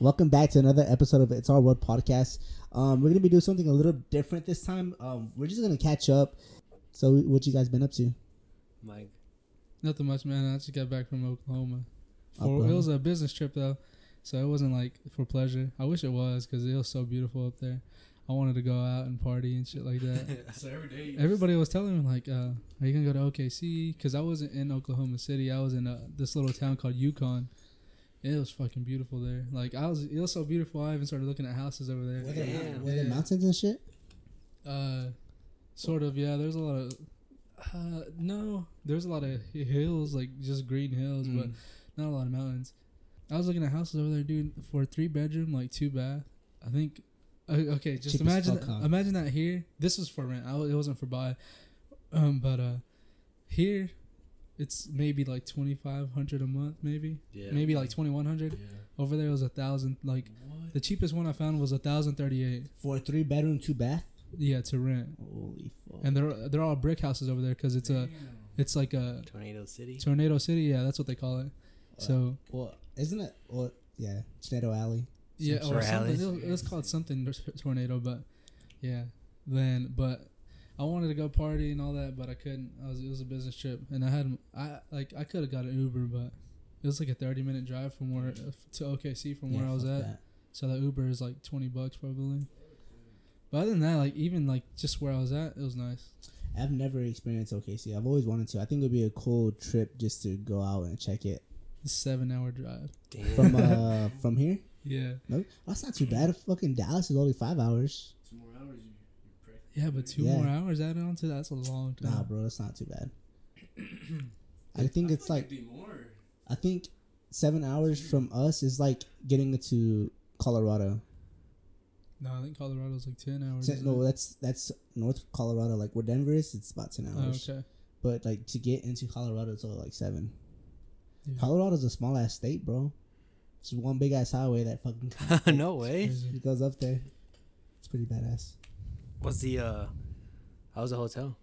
Welcome back to another episode of It's Our World podcast. Um, we're gonna be doing something a little different this time. Um, we're just gonna catch up. So, what you guys been up to? Mike. Nothing much, man. I just got back from Oklahoma. For, Oklahoma. It was a business trip though, so it wasn't like for pleasure. I wish it was because it was so beautiful up there. I wanted to go out and party and shit like that. So every day. Everybody was telling me like, uh, "Are you gonna go to OKC?" Because I wasn't in Oklahoma City. I was in uh, this little town called Yukon. It was fucking beautiful there. Like I was, it was so beautiful. I even started looking at houses over there. Were there, Damn. were there mountains and shit? Uh, sort of. Yeah, there's a lot of. Uh, no, there's a lot of hills, like just green hills, but Mm. not a lot of mountains. I was looking at houses over there, dude, for a three bedroom, like two bath. I think. Uh, okay, just Cheap imagine. fuck, huh? Imagine that here. This was for rent. I, it wasn't for buy. Um, but uh, here, it's maybe like twenty five hundred a month, maybe, Yeah. maybe like twenty one hundred. Yeah. Over there it was a thousand. Like What? the cheapest one I found was a thousand thirty eight. For a three bedroom, two bath. Yeah, to rent. Holy fuck! And they're they're all brick houses over there because it's a it's like a Tornado City. tornado city. Yeah, that's what they call it. So well, isn't it? Well, yeah, Tornado Alley. yeah, Or or something. alleys. It was, it was called something tornado, but yeah. Then, but I wanted to go party and all that, but I couldn't. I was it was a business trip, and I had I like I could have got an Uber, but it was like a thirty minute drive from where to OKC from where I was at. that. So the Uber is like twenty bucks probably. But other than that, like even like just where I was at, it was nice. I've never experienced OKC. I've always wanted to. I think it would be a cool trip just to go out and check it Seven hour drive. Damn. from uh from here. Yeah. No, that's not too bad. Fucking Dallas is only five hours. Two more hours, you, you're pregnant. Yeah, but two Yeah. more hours added on to that, that's a long time. Nah, bro, that's not too bad. I think it's feel like it'd more. I think seven hours from us is like getting to Colorado. No, I think Colorado's like ten hours. Ten- no, it? that's that's North Colorado. Like where Denver is, it's about ten oh, hours. okay. But like to get into Colorado, it's only like seven. Yeah. Colorado's a small ass state, bro. It's one big ass highway that fucking no way. It goes up there. It's pretty badass. What's the uh? How was the hotel?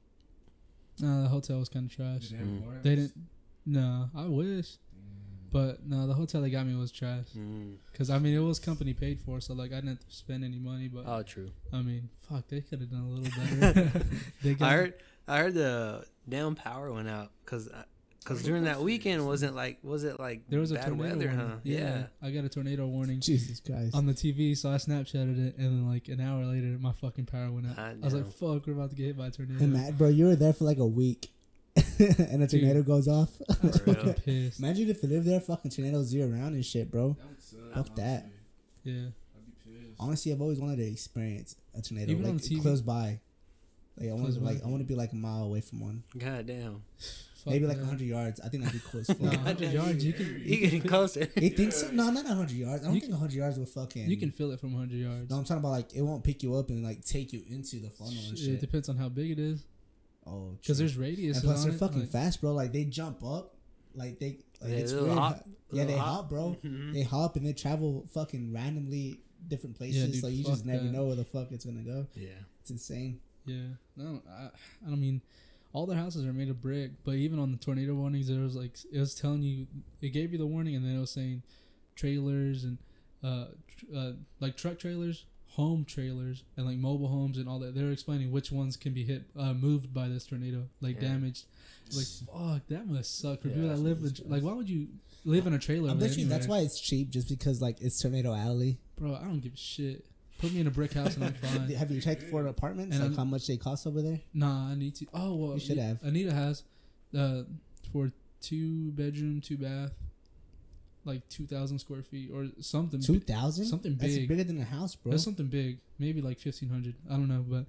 Nah, the hotel was kind of trash. Did they Mm. They didn't. No, I wish, but no, the hotel they got me was trash. Mm. Cause I mean it was company paid for, so like I didn't have to spend any money. But Oh, true. I mean, fuck, they could have done a little better. they got I heard. I heard the damn power went out because because during that weekend wasn't like was it like there was a bad tornado weather, warning. huh? Yeah. I got a tornado warning Jesus Christ. on the TV, so I Snapchatted it, and then like an hour later, my fucking power went out. I I, was like, "Fuck, we're about to get hit by a tornado." And Matt, bro, you were there for like a week, and a Dude. tornado goes off. I was For fucking pissed. Imagine if you live there, fucking tornadoes year round and shit, bro. That would suck. Fuck that. honestly. Yeah. I'd be pissed. Honestly, I've always wanted to experience a tornado, Even like on TV. close by. Like I want to, by. like I want to be like a mile away from one, God damn. Fuck maybe like that. hundred yards. I think that'd be close. No, fuck. 100 yards, you can. You getting closer? You think so? No, not hundred yards. I don't You think hundred yards will fucking. You can feel it from 100 yards. No, I'm talking about like it won't pick you up and like take you into the funnel and It depends on how big it is, oh, because there's radius. and plus on they're it, fucking like- fast, bro. Like they jump up, like they like Yeah, it's weird. hop- yeah, they hop. hop, bro. Mhm. They hop and they travel fucking randomly different places. dude, like you just never that. know where the fuck it's gonna go. Yeah. It's insane. Yeah, no, I, I don't mean all their houses are made of brick, but even on the tornado warnings, there was like it was telling you it gave you the warning, and then it was saying trailers and uh, tr- uh like truck trailers, home trailers, and like mobile homes and all that. They're explaining which ones can be hit, uh, moved by this tornado, like Yeah. damaged. Like fuck, that must suck for Yeah, people that live in Jesus like. Why would you live in a trailer? I with bet you that's why it's cheap, just because like it's tornado alley. bro. I don't give a shit. Put me in a brick house and I'm fine. Have you checked for apartments? And like I'm- how much they cost over there? Nah, I need to. Oh well, You should yeah, have. Anita has, uh, for two bedroom, two bath, like two thousand square feet or something. Two bi- thousand. something That's big. bigger than a house, bro. That's something big. Maybe like fifteen hundred. I don't know, but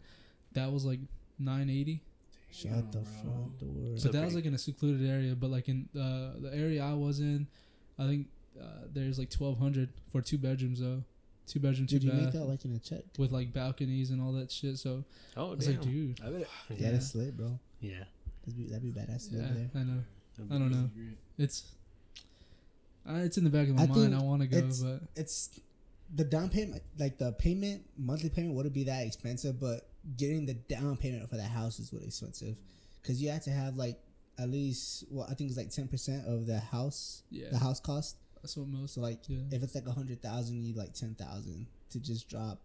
that was like nine eighty. Shut the Damn, fuck bro. door. So But that was big. like in a secluded area. But like in uh, the area I was in, I think uh, there's like twelve hundred for two bedrooms though. Two bedroom, two Did you make bath that like in a check? with like balconies and all that shit. So Oh I was damn. like, dude, I bet it- Yeah, that's lit, bro. Yeah. That'd be, that'd be badass to yeah, there. I know. I don't know. Great. It's uh, it's in the back of my I mind. I want to go, it's- but It's the down payment, like the payment, monthly payment wouldn't be that expensive, but getting the down payment for the house is what expensive, because you have to have like at least well, I think it's like ten percent of the house, yeah, the house cost. That's what most. So like, Yeah. if it's like a hundred thousand, you need like ten thousand to just drop.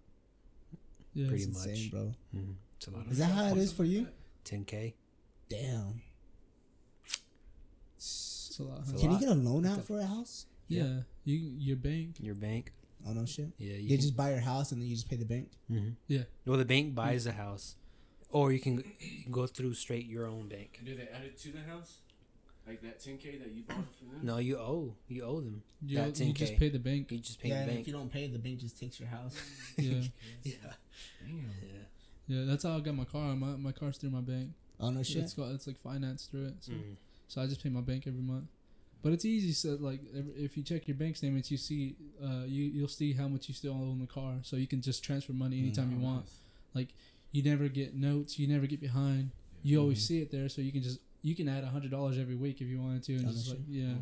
Yeah. Pretty It's much. insane, bro. Mhm. It's a lot Is that how it is for you? 10k. Damn. It's a lot. huh? It's a Can you get a loan out for a house? Yeah. Yeah. You your bank. Your bank. Oh no shit. Yeah, you You can, just buy your house and then you just pay the bank. Mhm. Yeah. Well, the bank buys the house, or you can, you can go through straight your own bank. And do they add it to the house? Like that 10k that you bought for them? No, you owe. You owe them. You, That you just 10K. pay the bank. You just pay yeah, the and bank. if you don't pay, the bank just takes your house. Yeah. yeah. Damn. Yeah. Yeah. That's how I got my car. My my car's through my bank. Oh no shit. It's got it's like financed through it. So, Mm. so I just pay my bank every month. But it's easy. So like if- if you check your bank statements, you see uh you you'll see how much you still owe on the car. So you can just transfer money anytime you Oh, want. Like, You never get notes. You never get behind. You always Mhm. see it there, so you can just you can add a hundred dollars every week if you wanted to, and Oh, just like yeah.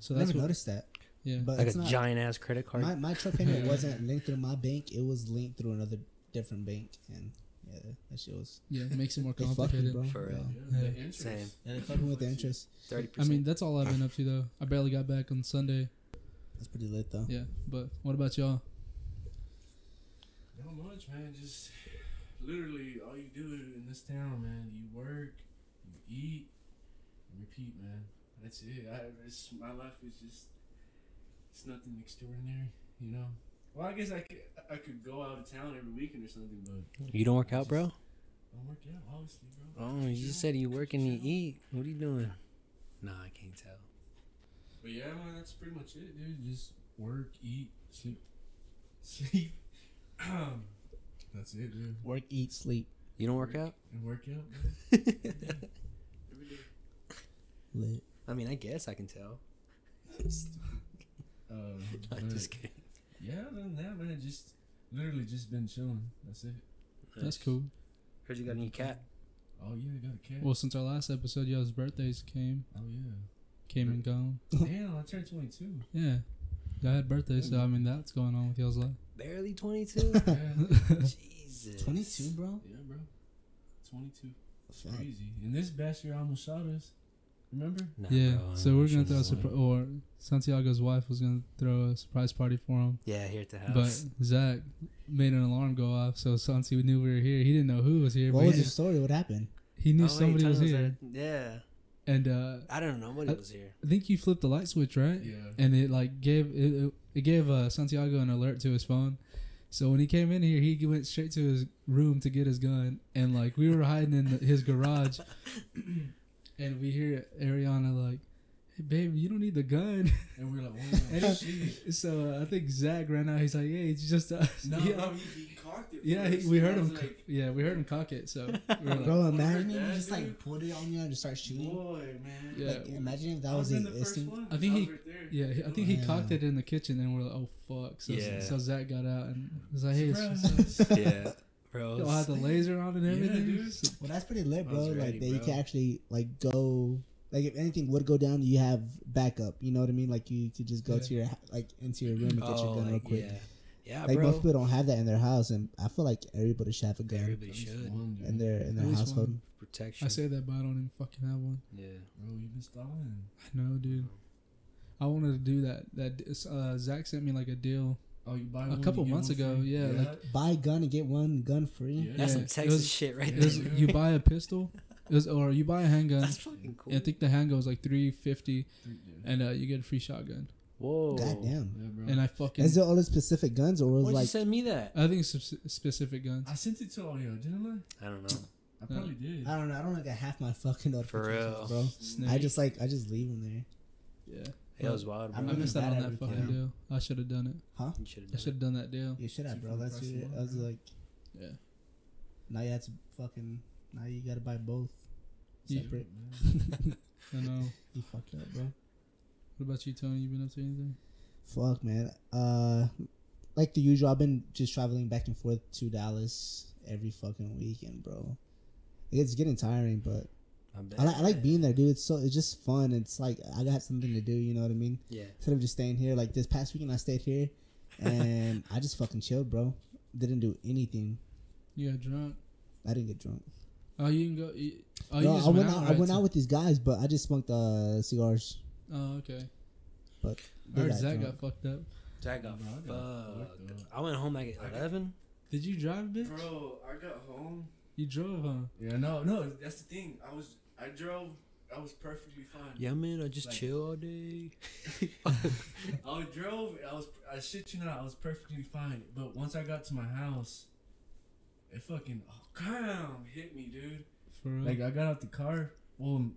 So I that's never what noticed that. yeah. But Like a not. giant ass credit card. My my truck payment wasn't linked through my bank. It was linked through another different bank, and yeah, that shit was. yeah, it makes it more They fucked me, complicated. bro. For real. Yeah. Yeah, Yeah. the. Same. And they fucking with the interest. Thirty I mean, that's all I've been up to though. I barely got back on Sunday. That's pretty lit though. Yeah, but what about y'all? Not much, man. Just literally all you do in this town, man. You work, you eat, and repeat, man. That's it. I, it's, my life is just it's nothing extraordinary, you know. Well, I guess I could I could go out of town every weekend or something, but you don't work out, bro. don't work out, obviously, bro. Oh, you just said you work and you eat. What are you doing? Nah, I can't tell. But yeah, man, that's pretty much it, dude. Just work, eat, sleep, sleep. Um, that's it, dude. Work, eat, sleep. You don't work out? And work out, man. Every day. Lit. I mean, I guess I can tell. Uh, I'm just kidding. yeah, other than that, man, just literally just been chilling. That's it. That's cool. Heard you got a new cat. Oh yeah, I got a cat. Well, since our last episode, y'all's birthdays came, oh yeah. came and gone. Damn, I turned 22. Yeah, y'all had birthdays, so I mean that's going on with y'all's life. Barely 22. Jesus. Twenty two, bro. yeah, bro. 22. Fuck. Crazy. And this bastard almost shot us. Remember? Nah, yeah, bro, so we're gonna throw a surprise, or Santiago's wife was gonna throw a surprise party for him, Yeah, here at the house. but. Zach made an alarm go off, so Santi knew we were here. He didn't know who was here, What but was he, the story? What happened? he knew Oh, somebody tell was here, that- Yeah. and uh, I don't know. Nobody I- was here. I think you flipped the light switch, right? Yeah. and it like gave it, it, it gave uh, Santiago an alert to his phone. So when he came in here, he went straight to his room to get his gun, and like we were hiding in the, his garage, and we hear Ariana like, "Hey babe, you don't need the gun." And we are like, oh, And shit. so uh, I think Zach ran out. He's like, "Yeah, it's just us." No, yeah, bro, he, he cocked it. yeah, he, we heard was him. co- Like, yeah, we heard him cock it. So we were like, Bro, Wanna imagine hurt if you that, just like dude? pulled it on you and just start shooting. boy, man. Yeah. Like, imagine if that I was, was in the the first one. I think was he- right yeah, I think he Yeah. cocked it in the kitchen, and we're like, "Oh fuck!" So, Yeah. so Zach got out and was like, "Hey, it's just us." Yeah. Bro. Y'all have the laser on and Yeah, everything. dude. Well, that's pretty lit, I bro. was like ready, that you can actually like go. Like if anything would go down, you have backup. You know what I mean? Like you could just go Yeah. to your like into your room and get your Oh, gun real quick. yeah. Yeah, Like bro. most people don't have that in their house, and I feel like everybody should have a gun Everybody should. one, in their in their At household. one. Protection. I say that, but I don't even fucking have one. Yeah. Bro, you been stalling. I know, dude. I wanted to do that. That uh, Zach sent me like a deal Oh, you buy a one, couple you months one ago. free? Yeah, like Buy a gun and get one gun free. Yeah. That's Yeah, some Texas was- shit right it was, there. you buy a pistol, it was, or you buy a handgun. That's fucking cool. I think the handgun was like three fifty, Yeah. and uh, you get a free shotgun. Whoa. God damn. Yeah, bro. And I fucking, Is it all the specific guns, or was Why'd you send me that? I think it's specific guns. I sent it to all y'all, didn't I? I don't know. I No. probably did. I don't know. I don't look at half my fucking notifications, real. bro. Snake. I just like I just leave them there. yeah. It was wild, I'm bro. I really missed out bad on that fucking deal. I should have done it. Huh? You should have I should have done that deal. You should have, bro. That's price your, I was like, Yeah. now you have to fucking. Now you gotta buy both Yeah. separate. I know. You fucked up, bro. What about you, Tony? You been up to anything? Fuck, man. Uh, like the usual, I've been just traveling back and forth to Dallas every fucking weekend, bro. It's getting tiring, but I. I, like I like being there, dude. It's so it's just fun. It's like I got something to do. You know what I mean? Yeah. Instead of just staying here, like this past weekend, I stayed here, and I just fucking chilled, bro. Didn't do anything. You got drunk? I didn't get drunk. Oh, you can go. You, oh, you no, just I went out. I right, went to- out with these guys, but I just smoked uh cigars. Oh, okay. but I heard got Zach drunk. got fucked up. Jack got Bro, fucked fucked. up. I went home like at eleven. Did you drive, bitch? Bro, I got home. You drove, huh? Yeah, no, no, that's the thing. I was, I drove. I was perfectly fine. Yeah, man. I just Like- chill all day. I drove. I was. I shit you not. I was perfectly fine. But once I got to my house, it fucking oh, damn hit me, dude. For real? Like I got out the car. Well,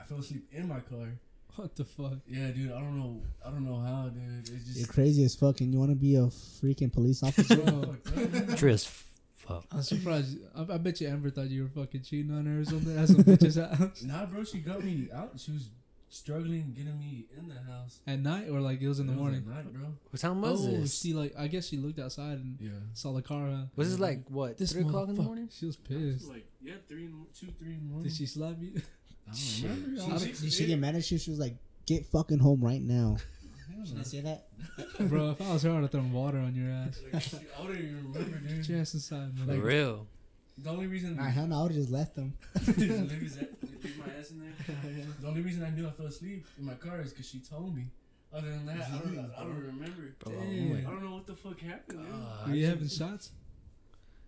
I fell asleep in my car. what the fuck? Yeah, dude. I don't know. I don't know how, dude. It's just. You're crazy as fucking. you want to be a freaking police officer? Bro, fucked up, man. True as fuck. I'm surprised. I, I bet you Amber thought you were fucking cheating on her or something at some bitch's house Nah, bro. She got me out. She was struggling getting me in the house. at night or like it was in the was morning. at night, bro. What time was oh, this? she like I guess she looked outside and Yeah. saw the car. Uh, Was this like what? this three o'clock in the morning? She was It was pissed. like yeah, three, in, two, three in the morning. Did she slap you? I don't Shit. remember. I She- don't- she- Did she get mad at you? She was like, "Get fucking home right now." Hell Did no. I say that? Bro, if I was her, I would have thrown water on your ass. Like, I don't even remember, Get dude. your ass inside, For man. real. The only reason Nah, hell no, I would have just left them. leave, his- leave my ass in there. The only reason I knew I fell asleep in my car is because she told me. Other than that, I don't, I don't remember. Bro, Damn. I don't know what the fuck happened. dude. God. Were you having shots?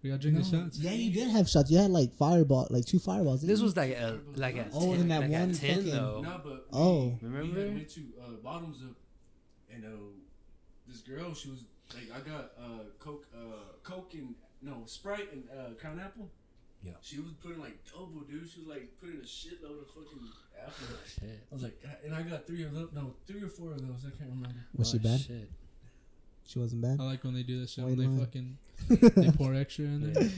We got drinking No. shots. Yeah, you did have shots. You had like fireball, like two fireballs. didn't This you? was like a like at Oh, ten, in that like one at ten fucking- though. Nah, but Oh. we, Remember? we had went to uh, Bottoms Up, and uh, this girl, she was like, I got uh, Coke, uh, Coke and no Sprite and uh, Crown Apple. Yeah. She was putting like double, dude. She was like putting a shitload of fucking apple. Shit. I was like, "God," and I got three of those. No, three or four of those. I can't remember. Was she Oh, bad? Shit. She wasn't bad. I like when they do this shit White when they line. fucking they pour extra in there.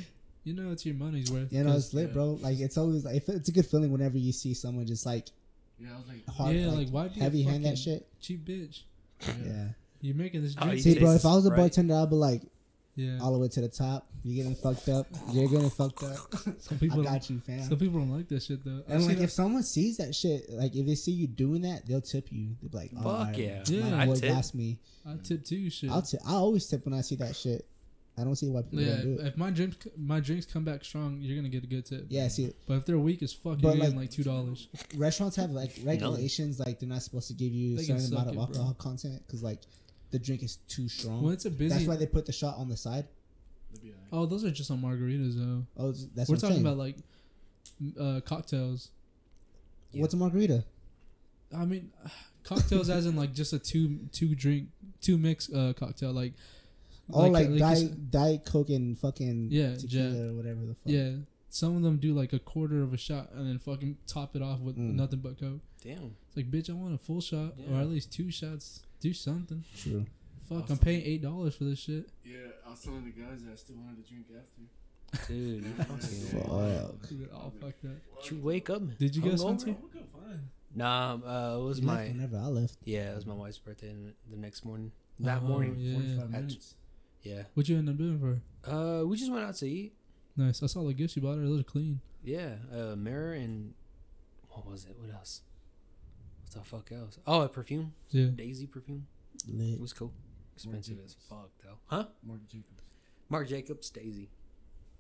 You know it's your money's worth. You know, 'cause- it's lit, yeah. bro. Like it's always like if it's a good feeling whenever you see someone just like Yeah, I was like, hard, Yeah, like, like, why be a heavy hand that shit. cheap bitch. Yeah. Yeah. You're making this Oh, drink. See, bro, if I was a Sprite. bartender, I'd be like yeah. all the way to the top. You're getting fucked up. You're getting fucked up. Some I got you, fam. some people don't like that shit though. And like, that- if someone sees that shit, like if they see you doing that, they'll tip you. They'll be like, "Oh, Fuck alright, yeah. Yeah. my I'd boy tip. me." I tip too. Shit. I'll tip. I always tip when I see that shit. I don't see why people yeah, don't do it. if my drinks my drinks come back strong, you're gonna get a good tip. Yeah, see, But if they're weak as fuck, you're getting like- like two dollars. restaurants have like regulations, like they're not supposed to give you a They can certain amount of it, bro. alcohol content because like the drink is too strong. When it's a busy, That's why they put the shot on the side. It'd be alright. oh, those are just on margaritas though. Oh, that's We're what I'm talking saying. about like uh, cocktails. What's a margarita? I mean, cocktails as in like just a two two drink two mix uh cocktail like. Oh, like, you diet, diet coke and fucking Yeah, tequila Jack. or whatever the fuck. Yeah, some of them do like a quarter of a shot and then fucking top it off with Mm. nothing but coke. Damn. It's like, bitch, I want a full shot or at least two shots. Do something. True. Fuck, I'm paying eight dollars for this shit. Yeah, I was telling the guys that I still wanted to drink after. Dude, you fucking wild. Fuck. Dude, oh fuck that. Did you wake up? Did you guys hungover? hunt too? I woke up fine. Nah, uh, it was You left my whenever I left. yeah, it was my wife's birthday the next morning. That Oh, morning, yeah. 45 At- minutes. Yeah. What you end up doing for? her? Uh, we just went out to eat. Nice. I saw the gifts you bought her. Those are clean. Yeah, a mirror and what was it? What else? What the fuck else? Oh, a perfume, Yeah. Daisy perfume. It was cool. Expensive as Jacobs. fuck though. Huh? Marc Jacobs. Marc Jacobs, Daisy.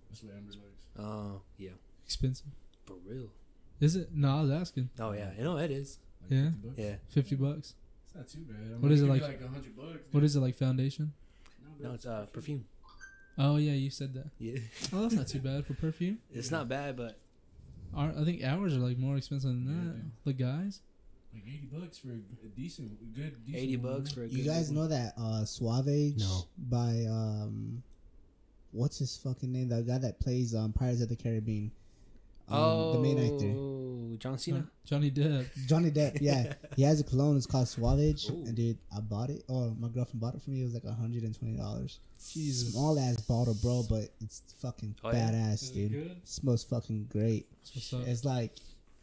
That's what Amber likes. Oh, yeah, Expensive. for real. Is it? No, I was asking. Oh yeah, you know it is. Like Yeah? 50 bucks? Yeah. Fifty bucks. It's not too bad. I What mean, is it could be like- Like hundred bucks. What is it like? Foundation? No, it's uh perfume. Oh yeah, you said that. Yeah, Oh, that's not too bad for perfume. it's not bad, but Our, I think ours are like more expensive than that. dude. The guys. Like eighty bucks for a a decent, good, decent eighty one, bucks man. for a You good guys one. know that uh Suave No. by um what's his fucking name? The guy that plays um Pirates of the Caribbean. Um, oh, the main actor. John Cena. Johnny Depp. Johnny Depp, yeah. he has a cologne, it's called Sauvage. Ooh. And dude, I bought it. Oh, my girlfriend bought it for me. It was like hundred and twenty dollars. Jesus. Small ass bottle, bro, but it's fucking Oh, yeah? badass, Is it dude. good? smells fucking great. That's what's up. It's like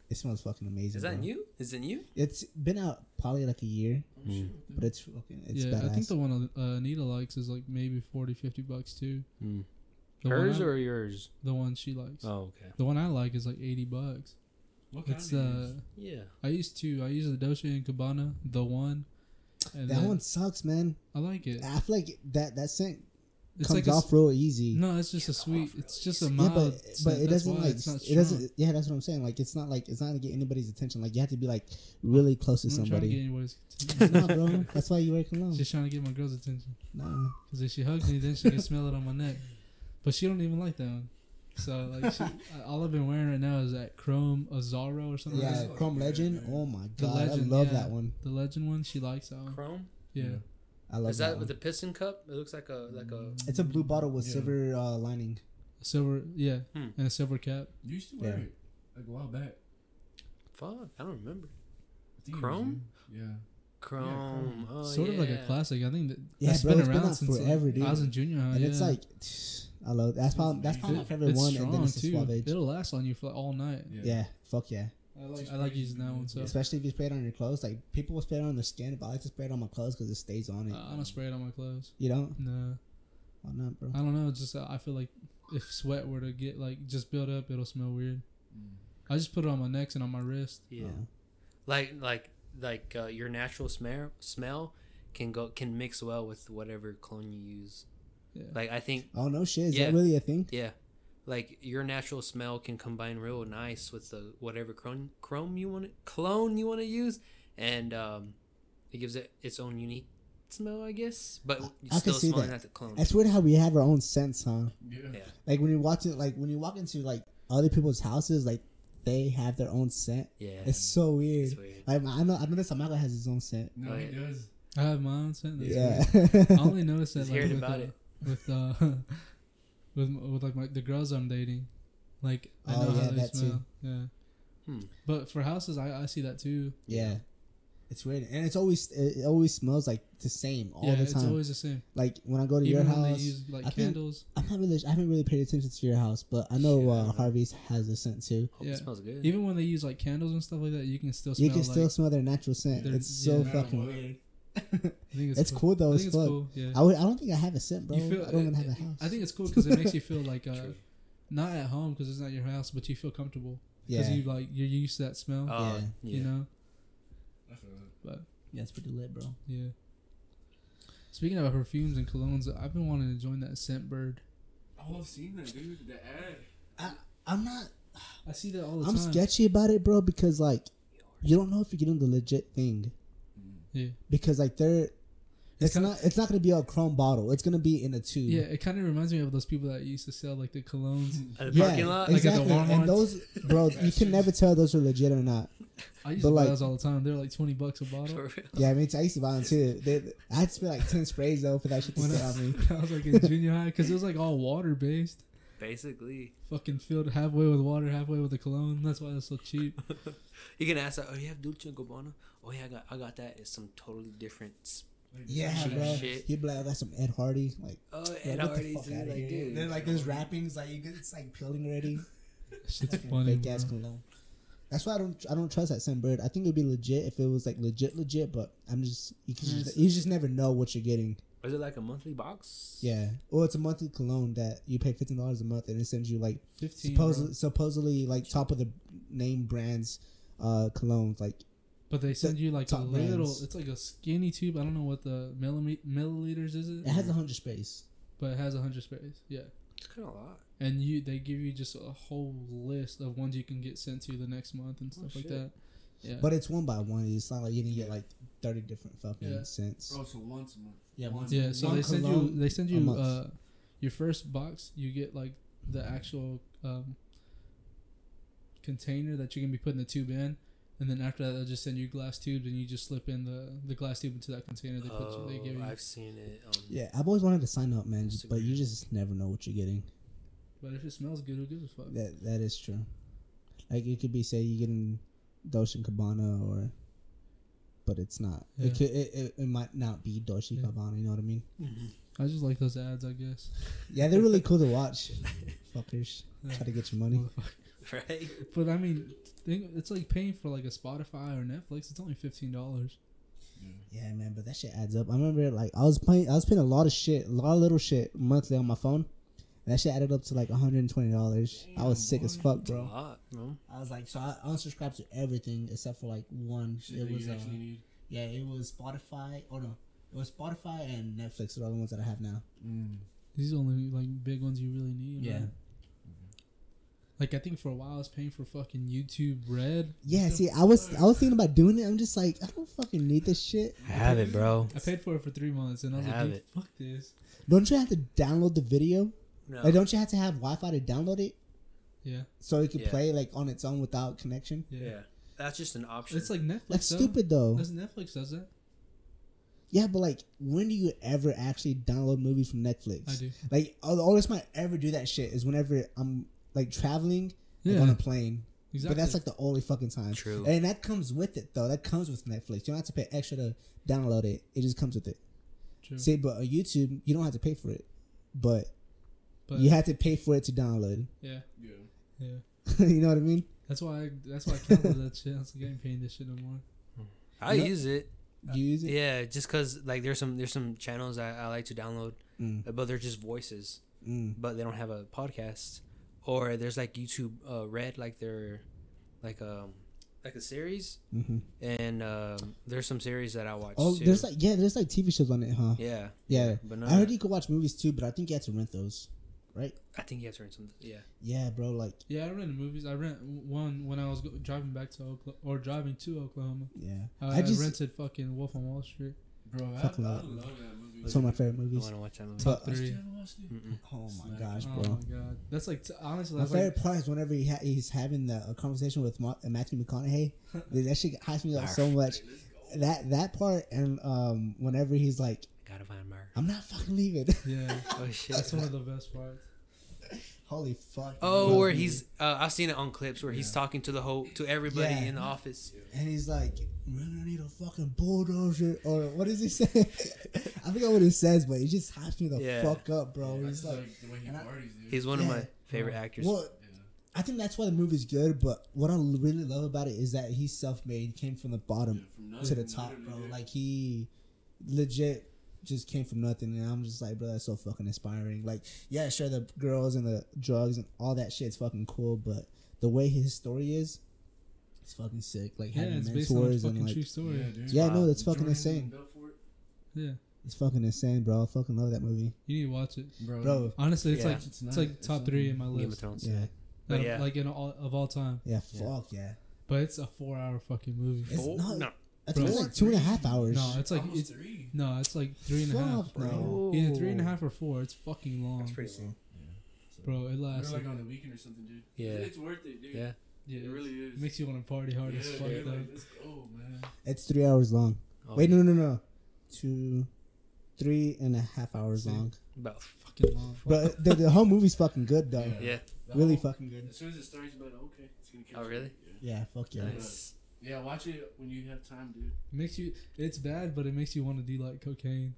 it smells fucking amazing. Is that bro. new? Is it new? It's been out probably like a year, shit. but it's fucking it's yeah, badass. I think the one uh, Anita likes is like maybe 40, 50 bucks too. Mm. The Hers one I- or yours? the one she likes. Oh, okay. The one I like is like eighty bucks. What It's do uh. Yeah. I used to I use the Dolce and Gabbana, the one. And that then- one sucks, man. I like it. I feel like that that scent It's comes like a s- off real easy. No, it's just a sweet. It's just a Yeah, mild. but scent, but it doesn't like it's not it doesn't. Yeah, that's what I'm saying. Like it's not like it's not gonna get anybody's attention. Like you have to be like really close to I'm not trying to get somebody. anybody's attention. no, bro. That's why you wear cologne. Just trying to get my girl's attention. Nah. Because if she hugs me, then she can smell it on my neck. But she don't even like that one. So like, she, all I've been wearing right now is that Chrome Azzaro or something. Yeah, like that. Chrome Legend. Oh my god, Legend, I love yeah. that one. The Legend one, she likes that one. Chrome. Yeah. Yeah. I love Is that, that with the piston cup? It looks like a like a. It's a blue bottle with Yeah. silver uh, lining. silver. Yeah, Hmm. and a silver cap. You used to wear Yeah. it like a while back. Fuck, I don't remember. I think it was Chrome? Yeah. Chrome. Chrome. Oh, sort of like a classic. I think that Yeah, that's bro, been it's been around out since forever, like, dude. I was in junior high. and yeah. it's like, I love that's probably that's probably my It- favorite it's one. strong and then it's the too. Sauvage. It'll last on you for like, all night. Yeah. Yeah, fuck yeah. I like I like using that one. So Especially if you spray it on your clothes. Like people will spray it on their skin, but I like to spray it on my clothes because it stays on it. uh, I don't spray it on my clothes. you don't? No, Why not, bro? I don't know. It's just uh, I feel like if sweat were to get like just build up, it'll smell weird. Mm. I just put it on my necks and on my wrist. Yeah. Oh. Like like like uh, your natural smell smell can go can mix well with whatever cologne you use. Yeah. Like I think Oh no shit. Is Yeah. that really a thing? yeah. Like your natural smell can combine real nice with the whatever chrome chrome you want to cologne you want to use, and um, it gives it its own unique smell, I guess. But I you can still see smelling that. like the cologne. It's weird how we have our own scents, huh? Yeah. Yeah. Like when you walk in, like when you walk into like other people's houses, like they have their own scent. Yeah. It's so weird. It's weird. Like I know, I noticed that Michael has his own scent. No, Oh, he yeah. does. I have my own scent. That's Yeah. weird. I only noticed that Just like, hearing with, about it. With uh with with like my the girls I'm dating. Like I Oh, know yeah, how they that too. smell. Yeah. Hmm. But for houses, I, I see that too. yeah. It's weird, and it's always it it always smells like the same all yeah, the time. it's always the same. like when I go to Even your when they house, use like I think- candles. I'm not really, I haven't really paid attention to your house, but I know Shit, I uh. Harvey's has a scent too. Hope Yeah. it smells good. Even when they use like candles and stuff like that, you can still smell You can like. still smell their natural scent. They're- It's so yeah. fucking Matter weird. I think It's cool though I as think it's fuck. cool. Yeah. I, would, I don't think I have a scent, bro. You feel- I don't even have a house. I think it's cool because it makes you feel like uh, not at home because it's not your house, but you feel comfortable yeah, because you like you're used to that smell. Oh, Yeah. yeah. You know, I feel it. but yeah, it's pretty lit, bro. yeah. Speaking of perfumes and colognes, I've been wanting to join that Scentbird. Oh, I've seen that, dude. The ad. I'm not. I see that all the I'm time. sketchy about it, bro, because like you don't know if you're getting the legit thing Yeah, because like they're. It's, kinda- not. It's not gonna be a chrome bottle. It's gonna be in a tube. yeah. It kind of reminds me of those people that used to sell like the colognes. At the Yeah, parking lot. Like at the exactly. Walmart. and those, bro, you can never tell those are legit or not. I used But, to buy like- those all the time. They're like twenty bucks a bottle. Yeah, I mean, I used to buy them too. They, I had to spend like ten sprays though for that shit to When sit I, on me. I was like in junior high because it was like all water based. Basically, Fucking filled halfway with water, halfway with the cologne. That's why it's so cheap. you can ask that. Oh, you have Dolce and Gabbana? Oh yeah, I got I got that. It's some totally different. Yeah, Cheap bro. shit. He'd be like, "That's some Ed Hardy." Like, Oh, like, Ed what the Hardy's fuck dude, outta like, dude. Then like there's wrappings, like you get it's like peeling already. Shit's funny. Fake ass cologne. That's why I don't I don't trust that Scentbird. I think it'd be legit if it was like legit legit, but I'm just you can just, you just never know what you're getting. Is it like a monthly box? Yeah. Well, it's a monthly cologne that you pay fifteen dollars a month, and it sends you like Fifteen. supposedly bro. supposedly like top of the name brands, uh, colognes. Like But they send you like a top little. brands. It's like a skinny tube. I don't know what the millime- milliliters is it, it has a hundred space. but it has a hundred space. Yeah, It's kind of a lot. and you they give you just a whole list of ones you can get sent to you the next month and stuff like shit. that. Yeah, But it's one by one. It's not like you can get like thirty different fucking Yeah. scents. Oh, so once a month. Yeah, once- yeah. So one they send you cologne they send a you month. uh your first box. You get like the actual um container that you're gonna be putting the tube in. And then after that, they'll just send you glass tubes, and you just slip in the, the glass tube into that container they put you. They give Oh, you. I've seen it. Um, Yeah, I've always wanted to sign up, man, Instagram. but you just never know what you're getting. But if it smells good, who gives a fuck? That that is true. Like it could be say you getting Dolce and Gabbana or, but it's not. Yeah. It could it, it, it might not be Dolce Yeah. Gabbana. You know what I mean? mhm. I just like those ads, I guess. Yeah, they're really cool to watch. Fuckers Yeah. try to get your money. Motherfucker. right? But I mean, think it's like paying for like a Spotify or Netflix. It's only fifteen dollars. Yeah. Yeah, man, but that shit adds up. I remember like I was paying, I was paying a lot of shit, a lot of little shit monthly on my phone. And that shit added up to like 120 dollars. I was sick as fuck, It's a bro. lot, bro. I was like, so I unsubscribed to everything except for like one. Shit it was uh, need. yeah, it was Spotify. Oh no, it was Spotify and Netflix are the only ones that I have now. Mm. These are the only like big ones you really need. Yeah. right? Like I think for a while I was paying for fucking YouTube Red. Yeah, see, I was I was thinking about doing it. I'm just like, I don't fucking need this shit. I have it, bro. I paid for it for three months, and I was I like, dude, it. fuck this. Don't you have to download the video? No. Like, don't you have to have Wi-Fi to download it Yeah, so it can Yeah. play like on its own without connection? yeah. Yeah, that's just an option. It's like Netflix. That's though. stupid though. Does Netflix does that? Yeah, but like, when do you ever actually download movies from Netflix? I do. Like, oh, the oldest time I ever do that shit is whenever I'm like traveling like, Yeah, on a plane. exactly. But that's like the only fucking time. True. And that comes with it though. That comes with Netflix. You don't have to pay extra to download it. It just comes with it. True. See, but on YouTube, you don't have to pay for it, but, but you have to pay for it to download. yeah, Yeah. yeah. you know what I mean? That's why. I, that's why I canceled that shit. I was like, I ain't paying this shit no more. I You know- use it. You use it. Yeah, just cause like there's some there's some channels I, I like to download, Mm, but they're just voices, mm. but they don't have a podcast. Or there's like YouTube uh, Red, like they're like um like a series, hmm and um, there's some series that I watch. Oh, too. there's like yeah, there's like TV shows on it, huh? yeah, Yeah. but no, I heard you could watch movies too, but I think you have to rent those, right? I think you have to rent some. Yeah, Yeah, bro. Like, Yeah, I rent movies. I rent one when I was go- driving back to Oklahoma or driving to Oklahoma. yeah. I, I just rented fucking Wolf on Wall Street. Bro, I, I Fucking love love that movie. it's one of my favorite I movies. want to watch that movie. Top But- three. Oh my Snack. gosh, Oh bro. my god, that's like t- honestly My that's favorite like part is whenever he ha- he's having the a conversation with Ma- uh, Matthew McConaughey. Dude, that shit hypes me up so much. That that part and um whenever he's like, I Gotta find Murph. "I'm not fucking leaving." yeah, Oh shit. that's one of the best parts. Holy fuck! Oh, bro. where he's uh, I've seen it on clips where he's talking to the whole to everybody Yeah. in the office. and he's like, "We're gonna need a fucking bulldozer," or what does he say? I forgot what he says, but he just hypes me the Yeah. fuck up, bro. That's He's like, like the way he and I- parties, dude. He's one of my favorite actors. well. I think that's why the movie's good. But what I really love about it is that he's self-made, came from the bottom. Yeah, from to the top, bro. Like he legit just came from nothing, and I'm just like, bro, that's so fucking inspiring. Like, yeah, sure, the girls and the drugs and all that shit's fucking cool, but the way his story is, it's fucking sick. Like Yeah, having it's based on a mentors fucking and true like, story. Yeah, dude. yeah, no, that's fucking Jordan insane. Yeah, It's fucking insane, bro. I fucking love that movie, you need to watch it. bro. bro. Honestly, it's Yeah. like It's, it's not- like top three in my Game of list. Thrones. Yeah, But Out of- yeah. like in all of all time. yeah, Yeah. fuck yeah. But it's a four-hour fucking movie. It's Four? not- no. I think it's Bro. like two and a half hours. No, it's like it's three. no, it's like three and a half. Fuck, no. Either three and a half or four. It's fucking long, That's pretty long. bro. It We're lasts. like on a weekend or something, dude. Yeah. It's worth it, dude. Yeah. yeah, It really is. Makes you want to party hard yeah, as fuck. dude, though. like, let's go, man. It's three hours long. Oh, Wait, yeah. no, no, no, no, two, three and a half hours See? long. About fucking long. But uh, the, the whole movie's fucking good though. yeah. The Really whole- fucking good. As soon as it starts, you're okay, it's gonna catch Oh, really? Yeah. Yeah, fuck yeah. Nice. Yeah, watch it when you have time, dude. It makes you. It's bad, but it makes you want to do like cocaine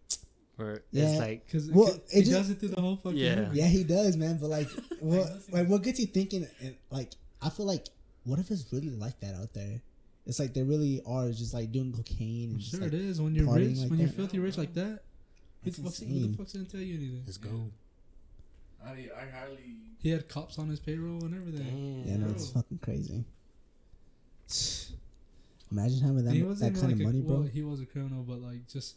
Where Yeah. it's like because Well, he it just- does it through the whole fucking Yeah. movie. Yeah, he does, man. But like, what like what gets you thinking? And like, I feel like, what if it's really like that out there? It's like they really are just like doing cocaine. I'm And just, sure like, it is when you're partying rich, like when you're that. filthy rich like that. Who That's the, fuck's, who the fuck's gonna tell you anything? let's Yeah. go. I I highly. He had cops on his payroll and everything. Damn. Yeah, no, it's fucking crazy. Imagine having that, And he that wasn't kind like of money, a, bro. Well, he was a criminal, but like just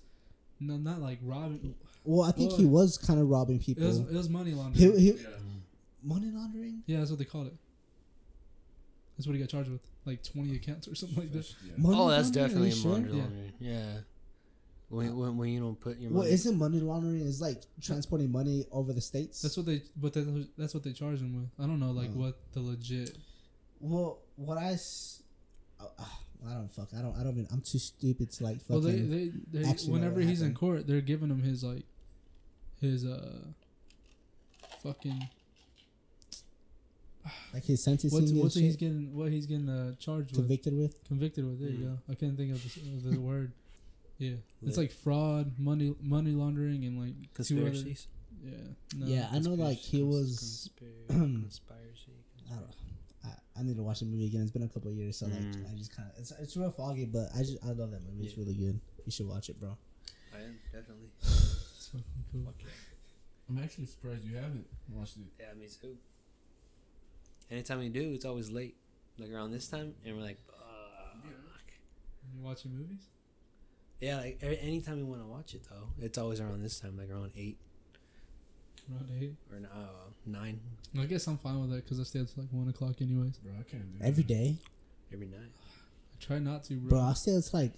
no, not like robbing. Well, I think he was kind of robbing It people. was it was money laundering. he, Yeah. money laundering. yeah, that's what they called it. That's what he got charged with, like twenty accounts or something like that. Yeah. Money Oh, that's laundering? Definitely you sure? money Yeah. laundering. Yeah. When, when, when you don't put your Well, money. isn't money laundering is like transporting money over the states? That's what they, but that, that's what they charge him with. I don't know, like Oh. what the legit. Well, what I, uh, I don't fuck. I don't. I don't. Even, I'm too stupid to like fucking. Well, they, they, they actually whenever what he's in court, they're giving him his like, his uh, fucking like his sentencing what's and what's shit he's getting what he's getting uh, charged with convicted with. convicted with. There you Mm. go. I can't think of the, of the word. Yeah, it's like fraud, money money laundering, and like two other- Conspiracies. Yeah, no, yeah, I know. Like he was. Conspiracy. Conspiracy. I don't. Know. I, I need to watch the movie again. It's been a couple of years, so like Mm. I just kind of it's it's real foggy, but I just I love that movie. It's Yeah. really good. You should watch it, bro. I am, definitely. It's fucking cool. Fuck yeah. I'm actually surprised you haven't watched it. Yeah, me too. Anytime we do, it's always late. Like around this time, and we're like, fuck. You watching movies? Yeah, like every, anytime we want to watch it though, it's always around this time, like around eight. Around eight. or uh, nine I guess I'm fine with that because I stay up to like one o'clock anyways. Bro, I can't do Every that. day, every night. I try not to, bro. bro. I stay it's like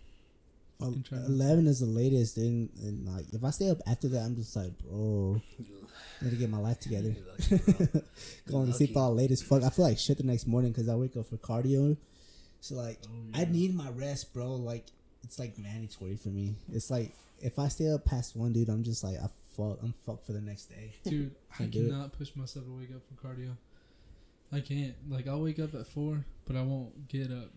Fucking try not eleven is the latest. Then and like if I stay up after that, I'm just like, bro, I need to get my life together. You're lucky, bro. Going to sleep Lucky. all late as fuck. I feel like shit the next morning because I wake up for cardio. So like, Oh, I yeah. need my rest, bro. Like it's like mandatory for me. It's like if I stay up past one, dude, I'm just like I fuck. I'm fucked for the next day. Dude, I Can't do it. cannot push myself to wake up for cardio. I can't. Like I'll wake up at four, but I won't get up.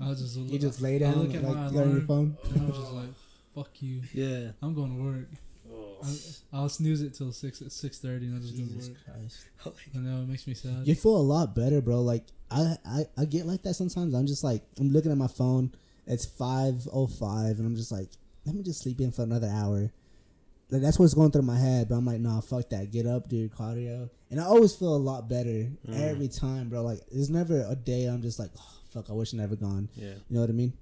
I'll just You just lay down, look like at you my got on your alarm, phone. and I'm just like, "Fuck you! Yeah. I'm going to work." Oh. I, I'll snooze it till six at six thirty, and I'll just go to Jesus work. Christ. I know it makes me sad. You feel a lot better, bro. Like I, I, I get like that sometimes. I'm just like I'm looking at my phone. It's five oh five, and I'm just like, let me just sleep in for another hour. Like that's what's going through my head. But I'm like, nah, fuck that. Get up, do your cardio, and I always feel a lot better Mm. every time, bro. Like there's never a day I'm just like, oh, fuck, I wish I never gone. Yeah. You know what I mean?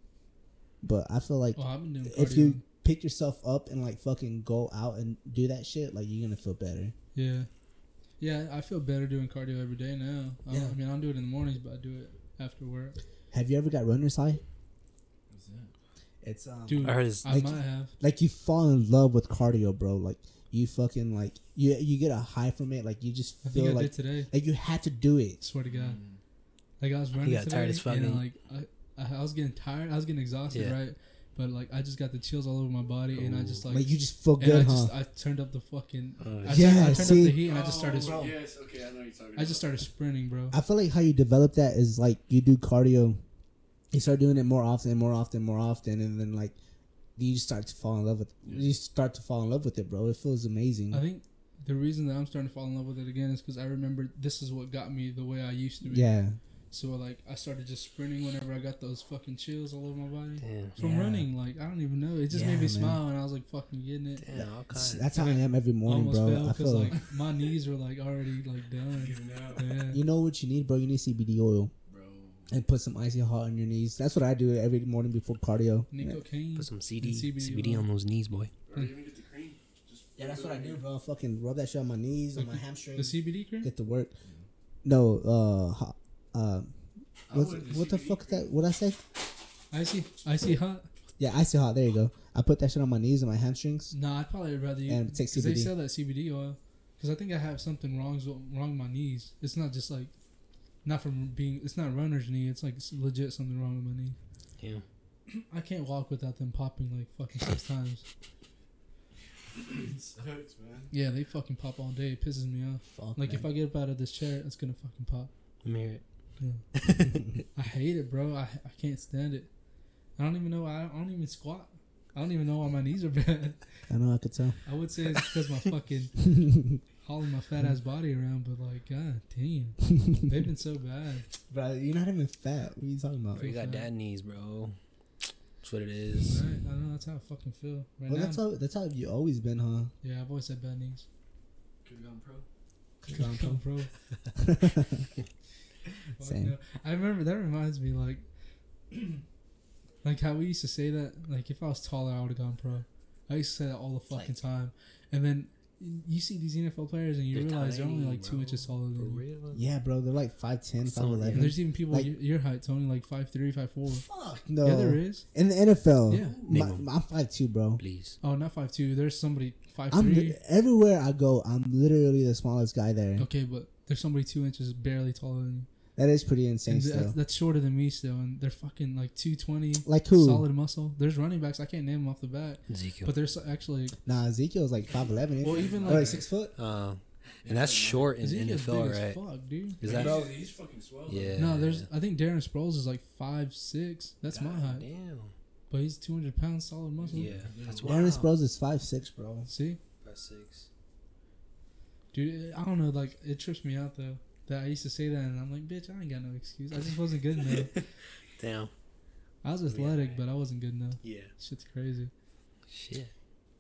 But I feel like I've been doing cardio. if you pick yourself up and like fucking go out and do that shit, like you're gonna feel better. yeah, yeah, I feel better doing cardio every day now. I, Yeah. I mean, I don't do it in the mornings, but I do it after work. Have you ever got runner's high? What's that? It's um, Dude, I heard it's I Like- might have. like you fall in love with cardio, bro. Like you fucking like you you get a high from it. Like you just I think feel I like did today. like you had to do it. Swear to God. Mm. Like I was running got today, tired as fuck, and like I, I, I was getting tired. I was getting exhausted, Yeah. right? But like I just got the chills all over my body, and I just like, Like you just feel and good, I huh? just I turned up the fucking. Oh, I, Yeah, turned, I turned see? up the heat, and I just started. Oh, spr- yes, okay, I know what you're talking I just started sprinting, bro. I feel like how you develop that is like you do cardio, you start doing it more often, and more often, more often, and then like you just start to fall in love with. Yeah. You start to fall in love with it, bro. It feels amazing. I think the reason that I'm starting to fall in love with it again is because I remember this is what got me the way I used to be. yeah, So like I started just sprinting whenever I got those fucking chills all over my body Damn. from Yeah. running. Like I don't even know. It just Yeah, made me man. smile, and I was like fucking getting it. Damn. All that's, how I am every morning, bro. fell I feel like my knees were like already like done. Yeah. you know what you need, bro. You need CBD oil bro. And put some icy hot on your knees. That's what I do every morning before cardio. Need Yeah. Put some CD, CBD CBD, on those knees, boy. Bro, you even get the cream. Just Yeah, that's put what I it do, on bro. Fucking rub that shit on my knees, on my my The. CBD cream. Get to work. No, uh, uh, what's, wouldn't do what the fuck cream. that? What I say? Icy, icy hot. Yeah, icy hot. There you go. I put that shit on my knees and my hamstrings. Nah, I'd probably rather you. And take 'cause They CBD. sell that CBD oil. Because I think I have something wrong wrong with my knees. It's not just like, not from being. It's not runner's knee. It's like it's legit something wrong with my knee. Yeah. I can't walk without them popping like fucking six times. It sucks, man. Yeah, they fucking pop all day. It pisses me off. Fuck, Like if I get up out of this chair, it's gonna fucking pop. Let me hear it. Yeah. I hate it, bro. I I can't stand it. I don't even know. I don't even squat. I don't even know why my knees are bad. I know I could tell. I would say it's because my fucking hauling my fat ass body around, but like, god damn, they've been so bad. But you're not even fat. What are you talking about? Bro, you got fat. dad knees, bro. That's what it is. Right? I know that's how I fucking feel right Well, now. that's how that's how you always been, huh? yeah, I've always had bad knees. Could have gone pro. Could Gone pro. Same. no. I remember that reminds me like, like how we used to say that. Like if I was taller, I would have gone pro. I used to say that all the fucking Like- time, and then you see these NFL players and you They're realize they're only tiny, like two inches taller than you. real? Yeah, bro, they're like 5'10", Some- yeah. 5'11". There's even people Like- your, your height, Tony, like five three, five four. Fuck no. Yeah, there is. In the NFL, Yeah. my, Name 'em. I'm 5'2", bro. Please. Oh, not five two. There's somebody five I'm three. li- everywhere I go. I'm literally the smallest guy there. Okay, but there's somebody two inches barely taller than you. That is pretty insane. And Still, that's, that's shorter than me still, and they're fucking like two twenty. like who? Solid muscle. There's running backs I can't name them off the bat, Ezekiel. but there's actually Nah, Ezekiel's like 5'11". well even oh, like like six foot. Uh, and that's short in Ezekiel's NFL, big as right? fuck, dude. Is Bro, that? he's, he's fucking swell. Yeah. No, there's I think Darren Sproles is like five six. That's my height, Damn. but he's two hundred pounds solid muscle. Yeah. That's Darren wild. Sproles is 5'6", bro. See, Five, six. dude, I don't know. Like it trips me out though that I used to say that, and I'm like, bitch, I ain't got no excuse. I just wasn't good enough. Damn. I was athletic, but I wasn't good enough. Yeah. Shit's crazy. Shit.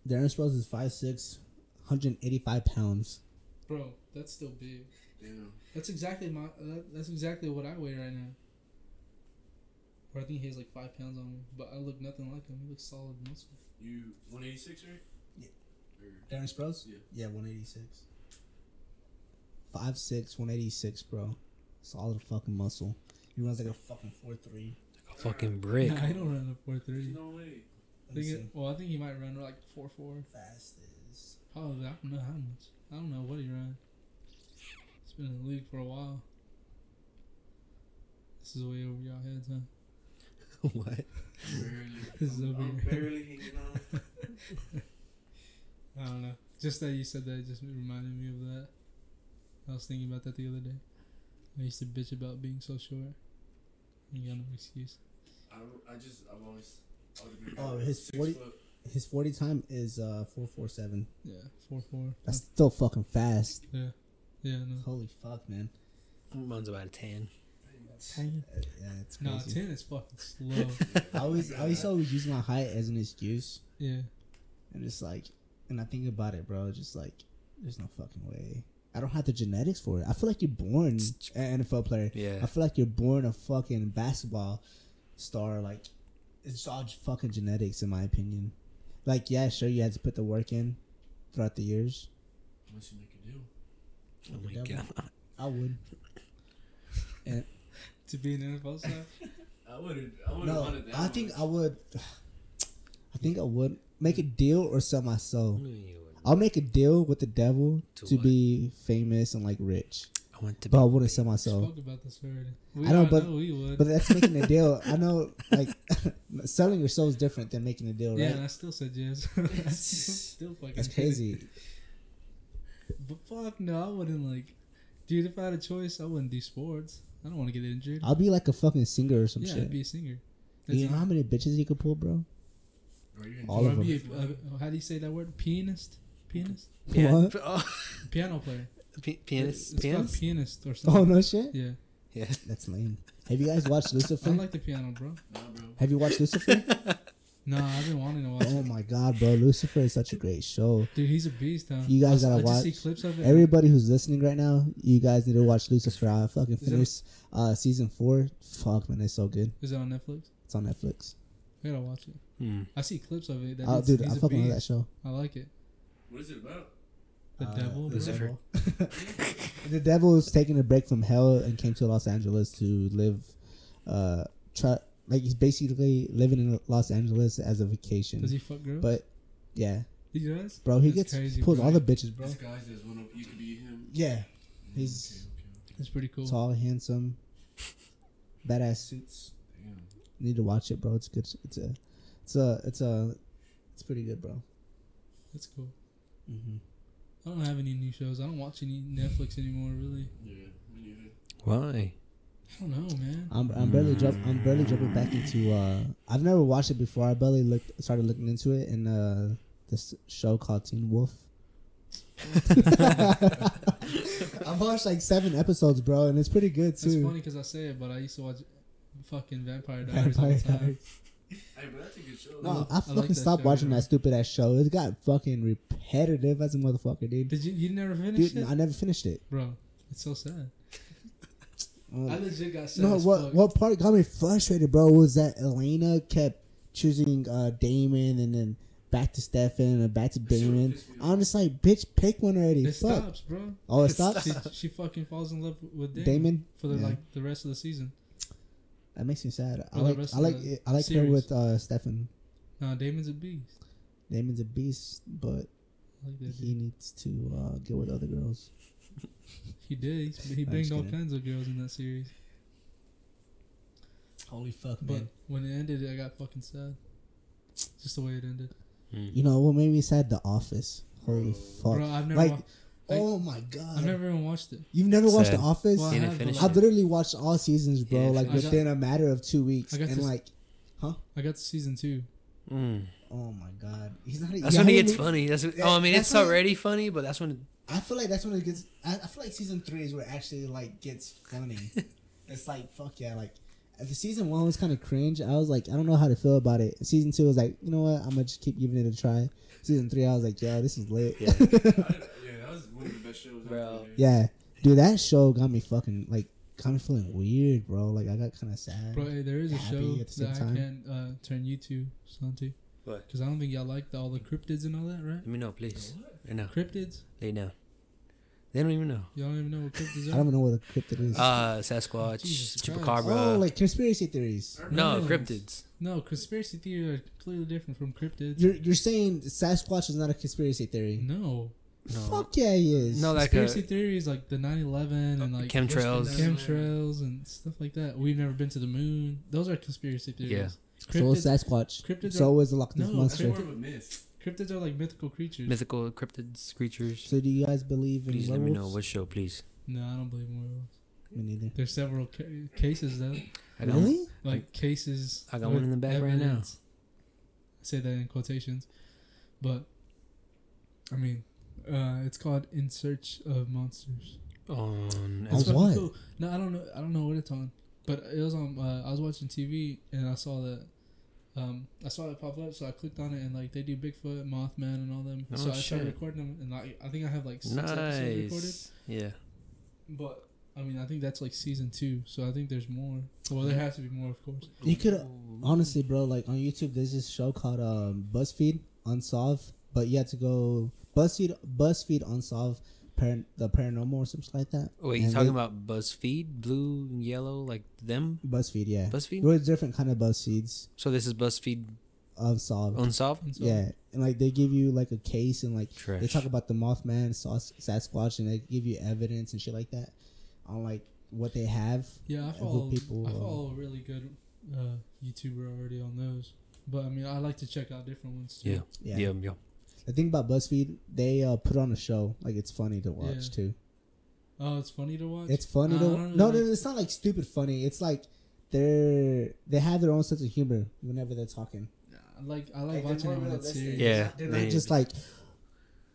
Darren Sproles is 5'6", 185 pounds. Bro, that's still big. Damn. That's exactly my. That, that's exactly what I weigh right now. Or I think he has like five pounds on me, but I look nothing like him. He looks solid muscle. You 186, right? Yeah. Or, Darren Sproles? Yeah. Yeah, 186. Five six, one eighty six, bro. Solid fucking muscle. He runs like a fucking four three. Like A fucking brick. Nah, I don't run a four three. No way. I think it, well, I think he might run like four four. Fast is. Probably. I don't know how much. I don't know what he ran. He's been in the league for a while. This is way over y'all heads, huh? what? Barely. This is I'm, over I'm barely hanging on. I don't know. Just that you said that just reminded me of that. I was thinking about that the other day. I used to bitch about being so short. You got no excuse. I, I just, I've always. I would've been Oh, better. his 40 foot. His forty time is uh four four seven. Yeah, four four. That's still fucking fast. Yeah, yeah. No, Holy fuck, man. Mine's about a ten. Uh, yeah, it's no, crazy. ten is fucking slow. I always, I used to always use my height as an excuse, yeah, and it's like, and I think about it, bro. Just like, there's no fucking way. I don't have the genetics for it. I feel like you're born an NFL player. Yeah. I feel like you're born a fucking basketball star. Like, it's all fucking genetics, in my opinion. Like, yeah, sure, you had to put the work in throughout the years. Unless you make a deal. Oh my devil. god. I would. And to be an NFL star. I would have. I would have no, wanted that. I think much. I would. I think I would make a deal or sell my soul. No, you wouldn't. I'll make a deal with the devil To to, be famous and like rich, I want to but I wouldn't sell myself. Spoke about this already. We I know, all but- know. But that's making a deal. I know, like selling your soul is different than making a deal, yeah, right? and I still said yes. That's still fucking. That's crazy. But fuck no, I wouldn't like. Dude, if I had a choice, I wouldn't do sports. I don't want to get injured. I'll be like a fucking singer or some yeah, shit. I'd be a singer. That's you know how many bitches you could pull, bro? Or you all of I'd be them. a- uh, how do you say that word? Pianist. Pianist. Yeah. What? Oh, Piano player. P- pianist. It's called Pianist. pianist or something. Oh no shit. Yeah, Yeah. That's lame. Have you guys watched Lucifer? I like the piano, bro. Nah, bro. Have you watched Lucifer? No, I've been wanting to watch oh it. my god, bro! Lucifer is such a great show. Dude, he's a beast, huh? You guys I, gotta I watch. see clips of it. Everybody who's listening right now, you guys need to watch Lucifer. I fucking finished uh, season four. Fuck man, it's so good. Is it on Netflix? It's on Netflix. I gotta watch it. Hmm. I see clips of it. That Oh, dude's- dude, he's I a fucking love that show. I like it. What is it about? The Uh, devil. the bro. Lucifer. devil. the devil was taking a break from hell and came to Los Angeles to live. Uh, try like he's basically living in Los Angeles as a vacation. Does he fuck girls? But yeah, he does. bro, he That's gets crazy, pulls bro. all the bitches, bro. This guy's as one of you could be him. Yeah, He's- okay, It's pretty cool. tall, handsome, badass suits. Damn. You need to watch it, bro. It's good. It's a, it's a, it's a, it's pretty good, bro. That's cool. Hmm I don't have any new shows. I don't watch any Netflix anymore. Really. Yeah, me neither. Why? I don't know, man. I'm, I'm barely jump, I'm barely jumping back into. uh I've never watched it before. I barely looked, started looking into it in uh this show called Teen Wolf. I've watched like seven episodes, bro, and it's pretty good It's too. funny because I say it, but I used to watch fucking Vampire Diaries all Vampire the time. Diaries. Hey, but that's a good show. No, though. I I fucking like that stopped show, watching bro. that stupid ass show. It got fucking repetitive as a motherfucker, dude. Did you? You never finished Dude, it, I never finished it. bro? It's so sad. Um, I legit got sad. No, as what fuck. what part got me frustrated, bro, was that Elena kept choosing uh Damon and then back to Stefan and back to Damon. pissed me off. I'm just like, bitch, pick one already. It Fuck. stops, bro. Oh, it It stops. She, she fucking falls in love with Damon, Damon. for the Yeah. like the rest of the season. That makes me sad. I For the like I like I like her with uh Stefan. Nah, Damon's a beast. Damon's a beast, but like he dude. needs to uh, get with other girls. He did. He's, he I'm banged all kidding. kinds of girls in that series. Holy fuck, But when it ended, I got fucking sad. Just the way it ended. Hmm. You know what made me sad? The Office. Holy Bro. fuck. Bro, I've never. Like, wa- like, oh my god. I've never even watched it. You've never watched The Office? Well, I Seen it, have, I've like, literally watched all seasons, bro. Yeah, like I got- within a matter of two weeks, I got and this- like, huh? I got to season two. Hmm. oh my god, he's not. That's when it gets funny. That's what, Yeah, oh, I mean, it's when- already funny, but that's when I feel like that's when it gets. I, I feel like season three is where it actually like gets funny. it's like fuck yeah, like. If the season one was kind of cringe, I was like, I don't know how to feel about it. Season two was like, you know what, I'm gonna just keep giving it a try. Season three, I was like, yo, this is lit. Yeah. I, yeah, one of the best shows. Bro. Yeah, dude, that show got me fucking like, got me feeling weird, bro. Like I got kind of sad. Bro, hey, there is a Happy show at the same that time. I can uh, turn you to, Santi. What? Because I don't think y'all like the, all the cryptids and all that, right? Let me know, please. What? Right now. Cryptids? Lay down. They don't even know. Y'all don't even know what cryptids I don't even know what a cryptid is. Uh, Sasquatch, Jesus Christ. Chupacabra. oh, like conspiracy theories. no, No. cryptids. No, conspiracy theories are completely different from cryptids. You're you're saying Sasquatch is not a conspiracy theory? no, No. Fuck yeah, he is. No, like conspiracy uh, a, theories like the 9/11 and like chemtrails. chemtrails and stuff like that. We've never been to the moon. Those are conspiracy theories. Yeah. so is Cryptids, Sasquatch. cryptids so is the Loch Ness No, That's monster. more of a myth. cryptids are like mythical creatures. mythical cryptids, creatures. So do you guys believe in Please let me know what show, please. no, I don't believe in werewolves. Me neither. There's several ca- cases though, I got Really? like cases. I got with one in the back right now. evidence. I say that in quotations, but I mean, uh, it's called In Search of Monsters. On On It's fucking what? cool. No, I don't know. I don't know what it's on, but it was on. Uh, I was watching TV and I saw that. Um, I saw it pop up, so I clicked on it and like they do Bigfoot, Mothman, and all them. Oh, so I started recording them, and like I think I have like six episodes recorded. Yeah. But I mean, I think that's like season two, so I think there's more. Well, there has to be more, of course. You could honestly, bro. Like on YouTube, there's this show called um, BuzzFeed Unsolved, but you have to go BuzzFeed BuzzFeed Unsolved par- the paranormal or something like that. Wait, you And talking they- about BuzzFeed, blue and yellow, like them? BuzzFeed? Yeah, BuzzFeed. there's different kind of BuzzFeeds So this is BuzzFeed Unsolved. Unsolved. And so, yeah, and like they give you like a case and like Trash. they talk about the Mothman, Sas- Sasquatch, and they give you evidence and shit like that on like what they have. yeah, I And follow. people, I uh, follow a really good uh, YouTuber already on those. But I mean, I like to check out different ones too. Yeah. Yeah. Yeah. Yeah. The thing about BuzzFeed, they uh, put on a show. Like it's funny to watch Yeah. too. Oh, it's funny to watch. It's funny I to don't no, really- no, it's not like stupid funny. It's like they're they have their own sense of humor whenever they're talking. I like I like Like, watching more it when it's serious. Yeah. They're they- not just like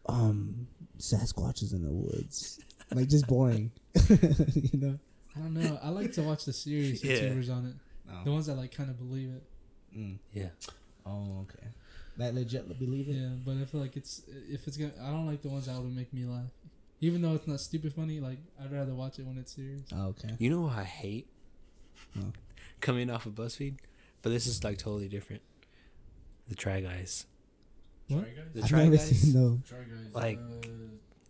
um Sasquatch is in the woods. like just boring. you know? I don't know. I like to watch the serious Yeah. YouTubers on it. The ones that like kind of believe it. Mm. Yeah. Oh, okay. That legit believe it? Yeah, but I feel like it's if it's gonna. I don't like the ones that would make me laugh. Even though it's not stupid funny, like I'd rather watch it when it's serious. Oh, okay. You know what I hate? Huh. Coming off of BuzzFeed, but this is like totally different. The Try Guys. What? Try guys. The I've Try never Guys. seen no. Try guys. Like- uh,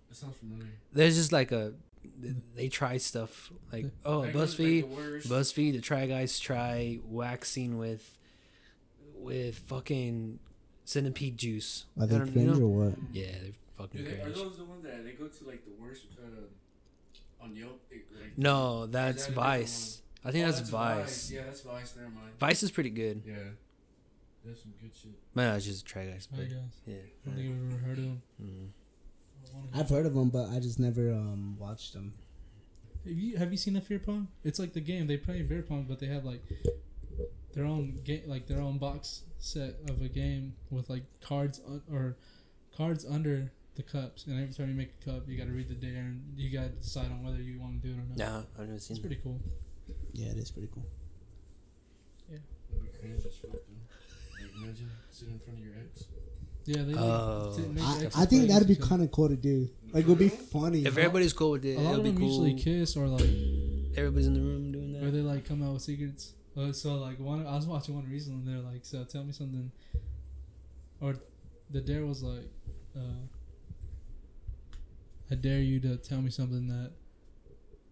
that sounds familiar. There's just like a, they try stuff like oh Like, like, BuzzFeed, BuzzFeed. The Try Guys try waxing with, with fucking centipede juice. Are I they don't- you cringe know? or what? Yeah, they're fucking Do they, are those the ones that they go to like the worst uh, on Yelp? Like, like- No, that's that Vice. I think Oh, that's, Vice. Yeah, that's Vice. Never mind. Vice is pretty good. Yeah, that's some good shit. Man, it's just Try Guys. I But guess. yeah. I don't think I've ever heard of them. Mm. I've heard of them, but I just never um watched them. Have you have you seen the Fear Pong? It's like the game they play beer pong, but they have like their own game, like their own box set of a game with like cards un- or cards under the cups, and every time you make a cup, you got to read the dare, and you got to decide on whether you want to do it or not. No, I've never seen It's it. pretty cool. Yeah, it is pretty cool. That'd be cringe as fuck, though. Like, imagine sitting in front of your ex. Yeah, they. Oh. to I, I think that'd be kind of cool to do. Like, it would be funny. If everybody's cool with it, A lot it'll of be them cool. usually kiss or like, Everybody's in the room doing that. or they like come out with secrets. Uh, so like one, I was watching one recently. They're like, so tell me something, or the dare was like, uh, I dare you to tell me something that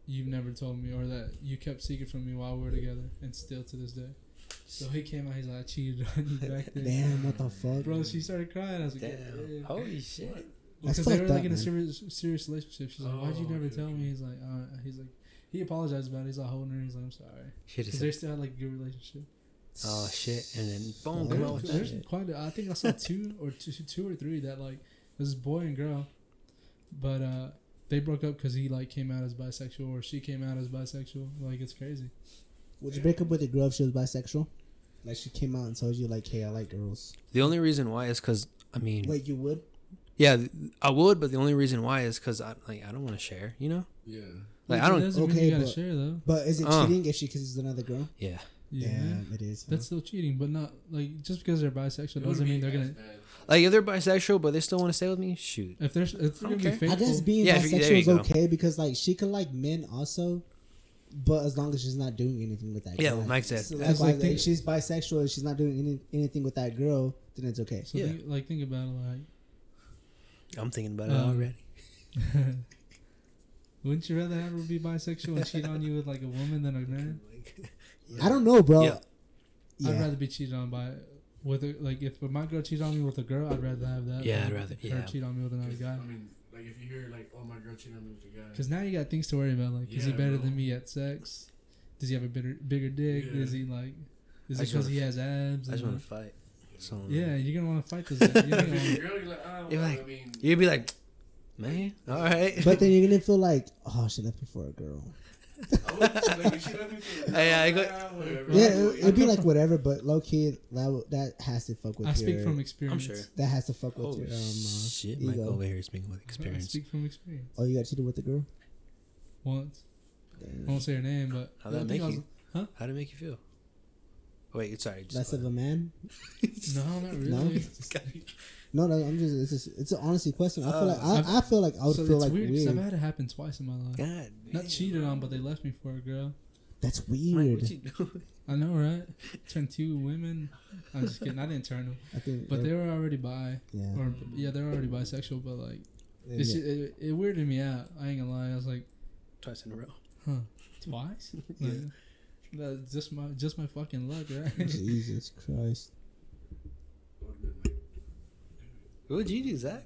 you've never told me or that you kept secret from me while we were together, and still to this day. So he came out. He's like, I cheated on you back then. Damn, what the fuck? Bro, she started crying. I was like, Damn. "Yeah." Holy shit. That's because they were like up, in a serious serious relationship. She's like, "Why'd you Oh, never okay, tell okay. me?" He's like, uh, "He's like, he apologized about it. He's like holding her. He's like, I'm sorry." Shit Because is they still had like a good relationship. Oh shit! And then boom, There- come out with There's that. quite. A, I think I saw two or two, two or three that like this boy and girl, but uh, they broke up because he like came out as bisexual or she came out as bisexual. Like it's crazy. Would you break up with a girl if she was bisexual? Like she came out and told you like, "Hey, I like girls." The only reason why is because I mean, Wait, you would? yeah, I would, but the only reason why is because I like I don't want to share. You know, Yeah. Like I don't. doesn't mean okay, you gotta but- share though. But is it Uh. cheating if she kisses another girl? Yeah, Yeah, Damn, it is. huh? that's still cheating, but not like just because they're bisexual doesn't mean they're gonna. like if they're bisexual but they still want to stay with me, shoot. If they're if they're gonna be Okay. faithful, I guess being Yeah, if you- there bisexual is okay because like she could like men also, but as long as she's not doing anything with that. Girl. Yeah, guy. what Mike said. So That's that's like like, if she's bisexual and she's not doing any, anything with that girl, then it's okay. So Yeah. think, like think about it like I'm thinking about it Um, already. Wouldn't you rather have her be bisexual and cheat on you with like a woman than a man? I don't know, bro. Yeah. Yeah. I'd rather be cheated on by with a, like if my girl cheated on me with a girl, I'd rather have that. Yeah, I'd rather- her yeah. cheat on me with another guy. I mean, like if you hear like, oh my girl cheated on me with a guy. Because now you got things to worry about. Like, is he better than me at sex? Does he have a bigger bigger dick? Yeah. Is he like? Is I it because he has abs? I just and, want to fight. So yeah, you're gonna want to fight those. guys. You're If gonna it's wanna- a girl, you're like, oh, You're well, like- I mean, you'd be like, man, all right. But then you're gonna feel like, oh, she left me for a girl. I would, like, if she left me for a girl, Hey, I go- ah, whatever. Yeah, I'll it, it'd be like whatever, but low key, that that has to fuck with I your. speak from experience. sure. that has to fuck with Oh your um, uh, shit, Mike ego. over here speaking with I experience. speak from experience. Oh, you got cheated with the girl? Once, I won't say her name, but How'd the that make I was- you? How did it make you feel? Wait, sorry. Just Less of a man? No, not really. No? No, no, I'm just it's just it's an honesty question. I feel like Uh, I, I feel like I would so feel it's like weird, weird. 'cause I've had it happen twice in my life. God, Not damn, cheated bro. on, but they left me for a girl. That's Mike, weird. what you doing? I know, right? Turned two women. I'm just kidding. I didn't turn them, I think, but they're- were already bi, yeah. or yeah, they were already bisexual. But like, They- it's, it, it weirded me out. I ain't gonna lie. I was like, Twice in a row. huh, twice? Like, that's just my just my fucking luck, right? Jesus Christ. I would've been like, What would you do, Zach?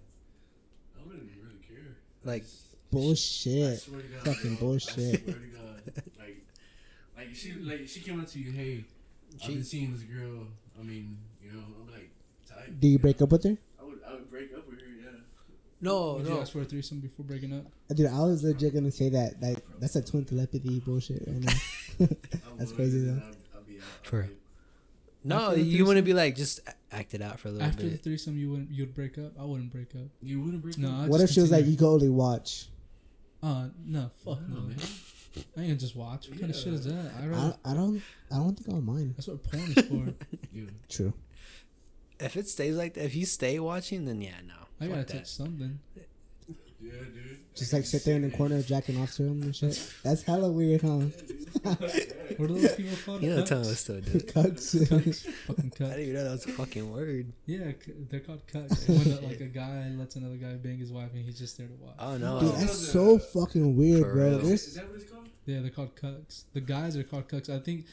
I wouldn't really care. Like, I Bullshit. swear to God, Fucking bro. bullshit. I swear to God, like, like she, like she came up to you, hey, I've been seeing this girl. I mean, you know, I'm like, tight. Do you break up with her? I would, I would break up with her. Yeah. no, Would you no. ask for a threesome before breaking up? Dude, I was legit gonna say that. Like that's a twin telepathy bullshit right now. That's crazy, though. I'd, I'd be out. I'd For- be- No, you wouldn't be like just act it out for a little bit. After the bit. threesome, you wouldn't you'd break up. I wouldn't break up. You wouldn't break No, up. I what if just she was like, continue. you can only watch? Uh, no, fuck No, no. man. I ain't gonna just watch. What kind of shit is that? I I, rather, I don't. I don't think I'll mind. that's what porn is for. Yeah. True. If it stays like that, if you stay watching, then yeah, no. I Fuck gotta touch something. Yeah, dude. Just like sit there in the corner jacking off to him and shit. That's hella weird, huh? What are those people called? You know, Cucks? Tom was still doing it. Cucks. Cucks. Fucking cucks. I didn't even know that was a fucking word. Yeah, c- they're called cucks. when the, like a guy lets another guy bang his wife and he's just there to watch. Oh no. Dude, that's so fucking weird, For bro. real. There's Is that what it's called? Yeah, they're called cucks. The guys are called cucks. I think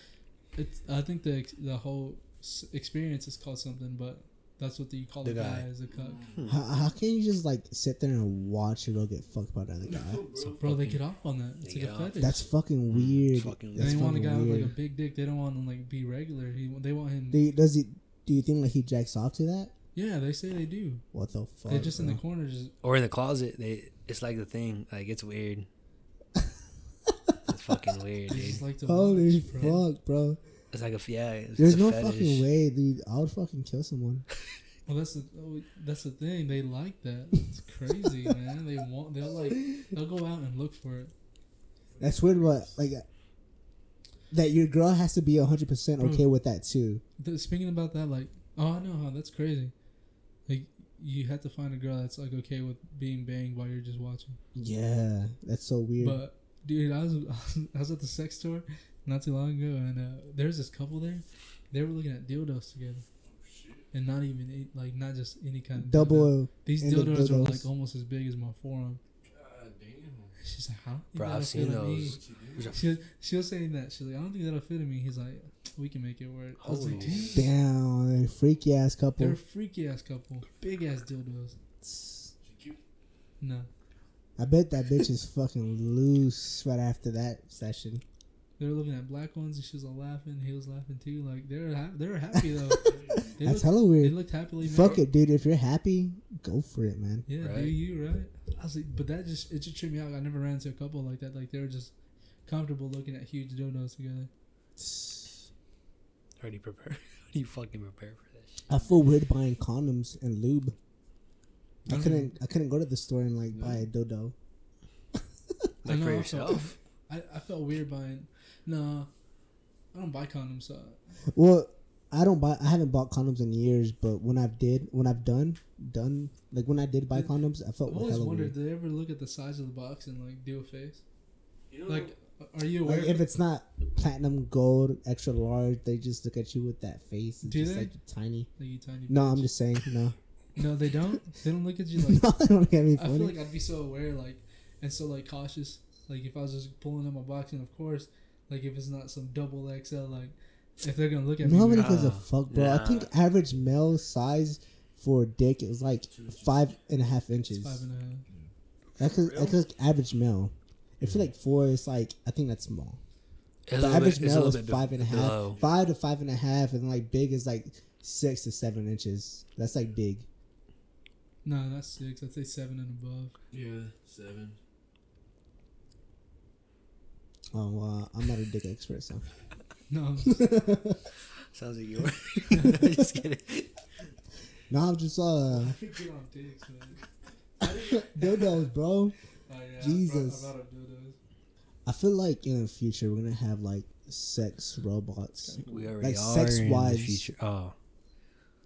it's. I think the the whole s- experience is called something, but that's what the, you call the, The guy guy. as a cuck. Hmm. how, how can you just like sit there and watch a girl get fucked by another guy? bro. Bro, they get off on that. It's They like a get off. fetish. That's fucking weird. fucking And That's they want a fucking guy with like a weird. big dick. They don't want to like be regular. He they want him. Do you, does he? Do you think like he jacks off to that? yeah, they say they do. What the fuck? They're just in the bro? corner, just Or in the closet, they it's like the thing. Like it's weird. it's fucking weird, they dude. just like to Holy watch, bro. fuck, bro! It's like a yeah. It's There's a no fetish. fucking way, dude. I would fucking kill someone. Well, that's the oh, that's the thing. They like that. It's crazy, man. They want. They'll like. They'll go out and look for it. That's weird, but like uh, that your girl has to be hundred percent Bro. okay with that too. The, speaking about that, like, oh, I know how that's crazy. Like, you have to find a girl that's like okay with being banged while you're just watching. Yeah, that's so weird. But dude, I was I was at the sex store not too long ago, and uh, there's this couple there. They were looking at dildos together, and not even like not just any kind of dildo. Double. These in the dildos are like almost as big as my forearm. God damn. She's like, huh? You Bro, think I've that'll seen fit in me? those. You do? She, was- she was saying that. She's like, I don't think that'll fit in me. He's like, we can make it work. I was like, Holy damn. Damn, freaky ass couple. They're a freaky ass couple. Big ass dildos. No. I bet that bitch is fucking loose right after that session. They were looking at black ones and she was all laughing. He was laughing too. Like, they were, ha- they were happy though. they, That's looked, hella they weird. looked happily Fuck it, dude. If you're happy, go for it, man. Yeah, do you, right? I was like, but that just, it just tripped me out. I never ran into a couple like that. Like, they were just comfortable looking at huge dildos together. How do you prepare? How do you fucking prepare for this? I feel weird buying condoms and lube. I Mhm. couldn't. I couldn't go to the store and like buy a dodo. I Like know, for yourself. I, I felt weird buying. No, I don't buy condoms. So Well, I don't buy. I haven't bought condoms in years, but when I've did, when I've done, done like when I did buy condoms, I felt I've always wondered, weird. do they ever look at the size of the box and like do a face? You know, Like, are you aware? Like if it's not platinum gold extra large, they just look at you with that face. It's Do just they? like tiny. like you tiny. No, bitch? I'm just saying. No, No, they don't. They don't look at you like. no, they don't get me I feel like I'd be so aware, like, and so like cautious. Like if I was just pulling up my box, and of course, like if it's not some double XL, like if they're gonna look at me, Nobody weird, gives a Ah, fuck, bro. I think average male size for a dick is like five and a half inches. it's five and a half. That's cause, Real? that's 'cause average male. If you're like four, it's like I think that's small. It's The average bit- male is bit five and a half. below. Five to five and a half, and like big is like six to seven inches. That's like big. No, that's six. I'd say seven and above. Yeah, seven. Oh, well, I'm not a dick expert, so. No, Sounds like you are. Just kidding. No, I'm just uh I could get on dicks, man. dildos, bro. Oh, yeah, I Jesus. brought- I brought up dildos. I feel like in the future we're gonna have like sex robots, We already Like are sex in the wives. future. Oh,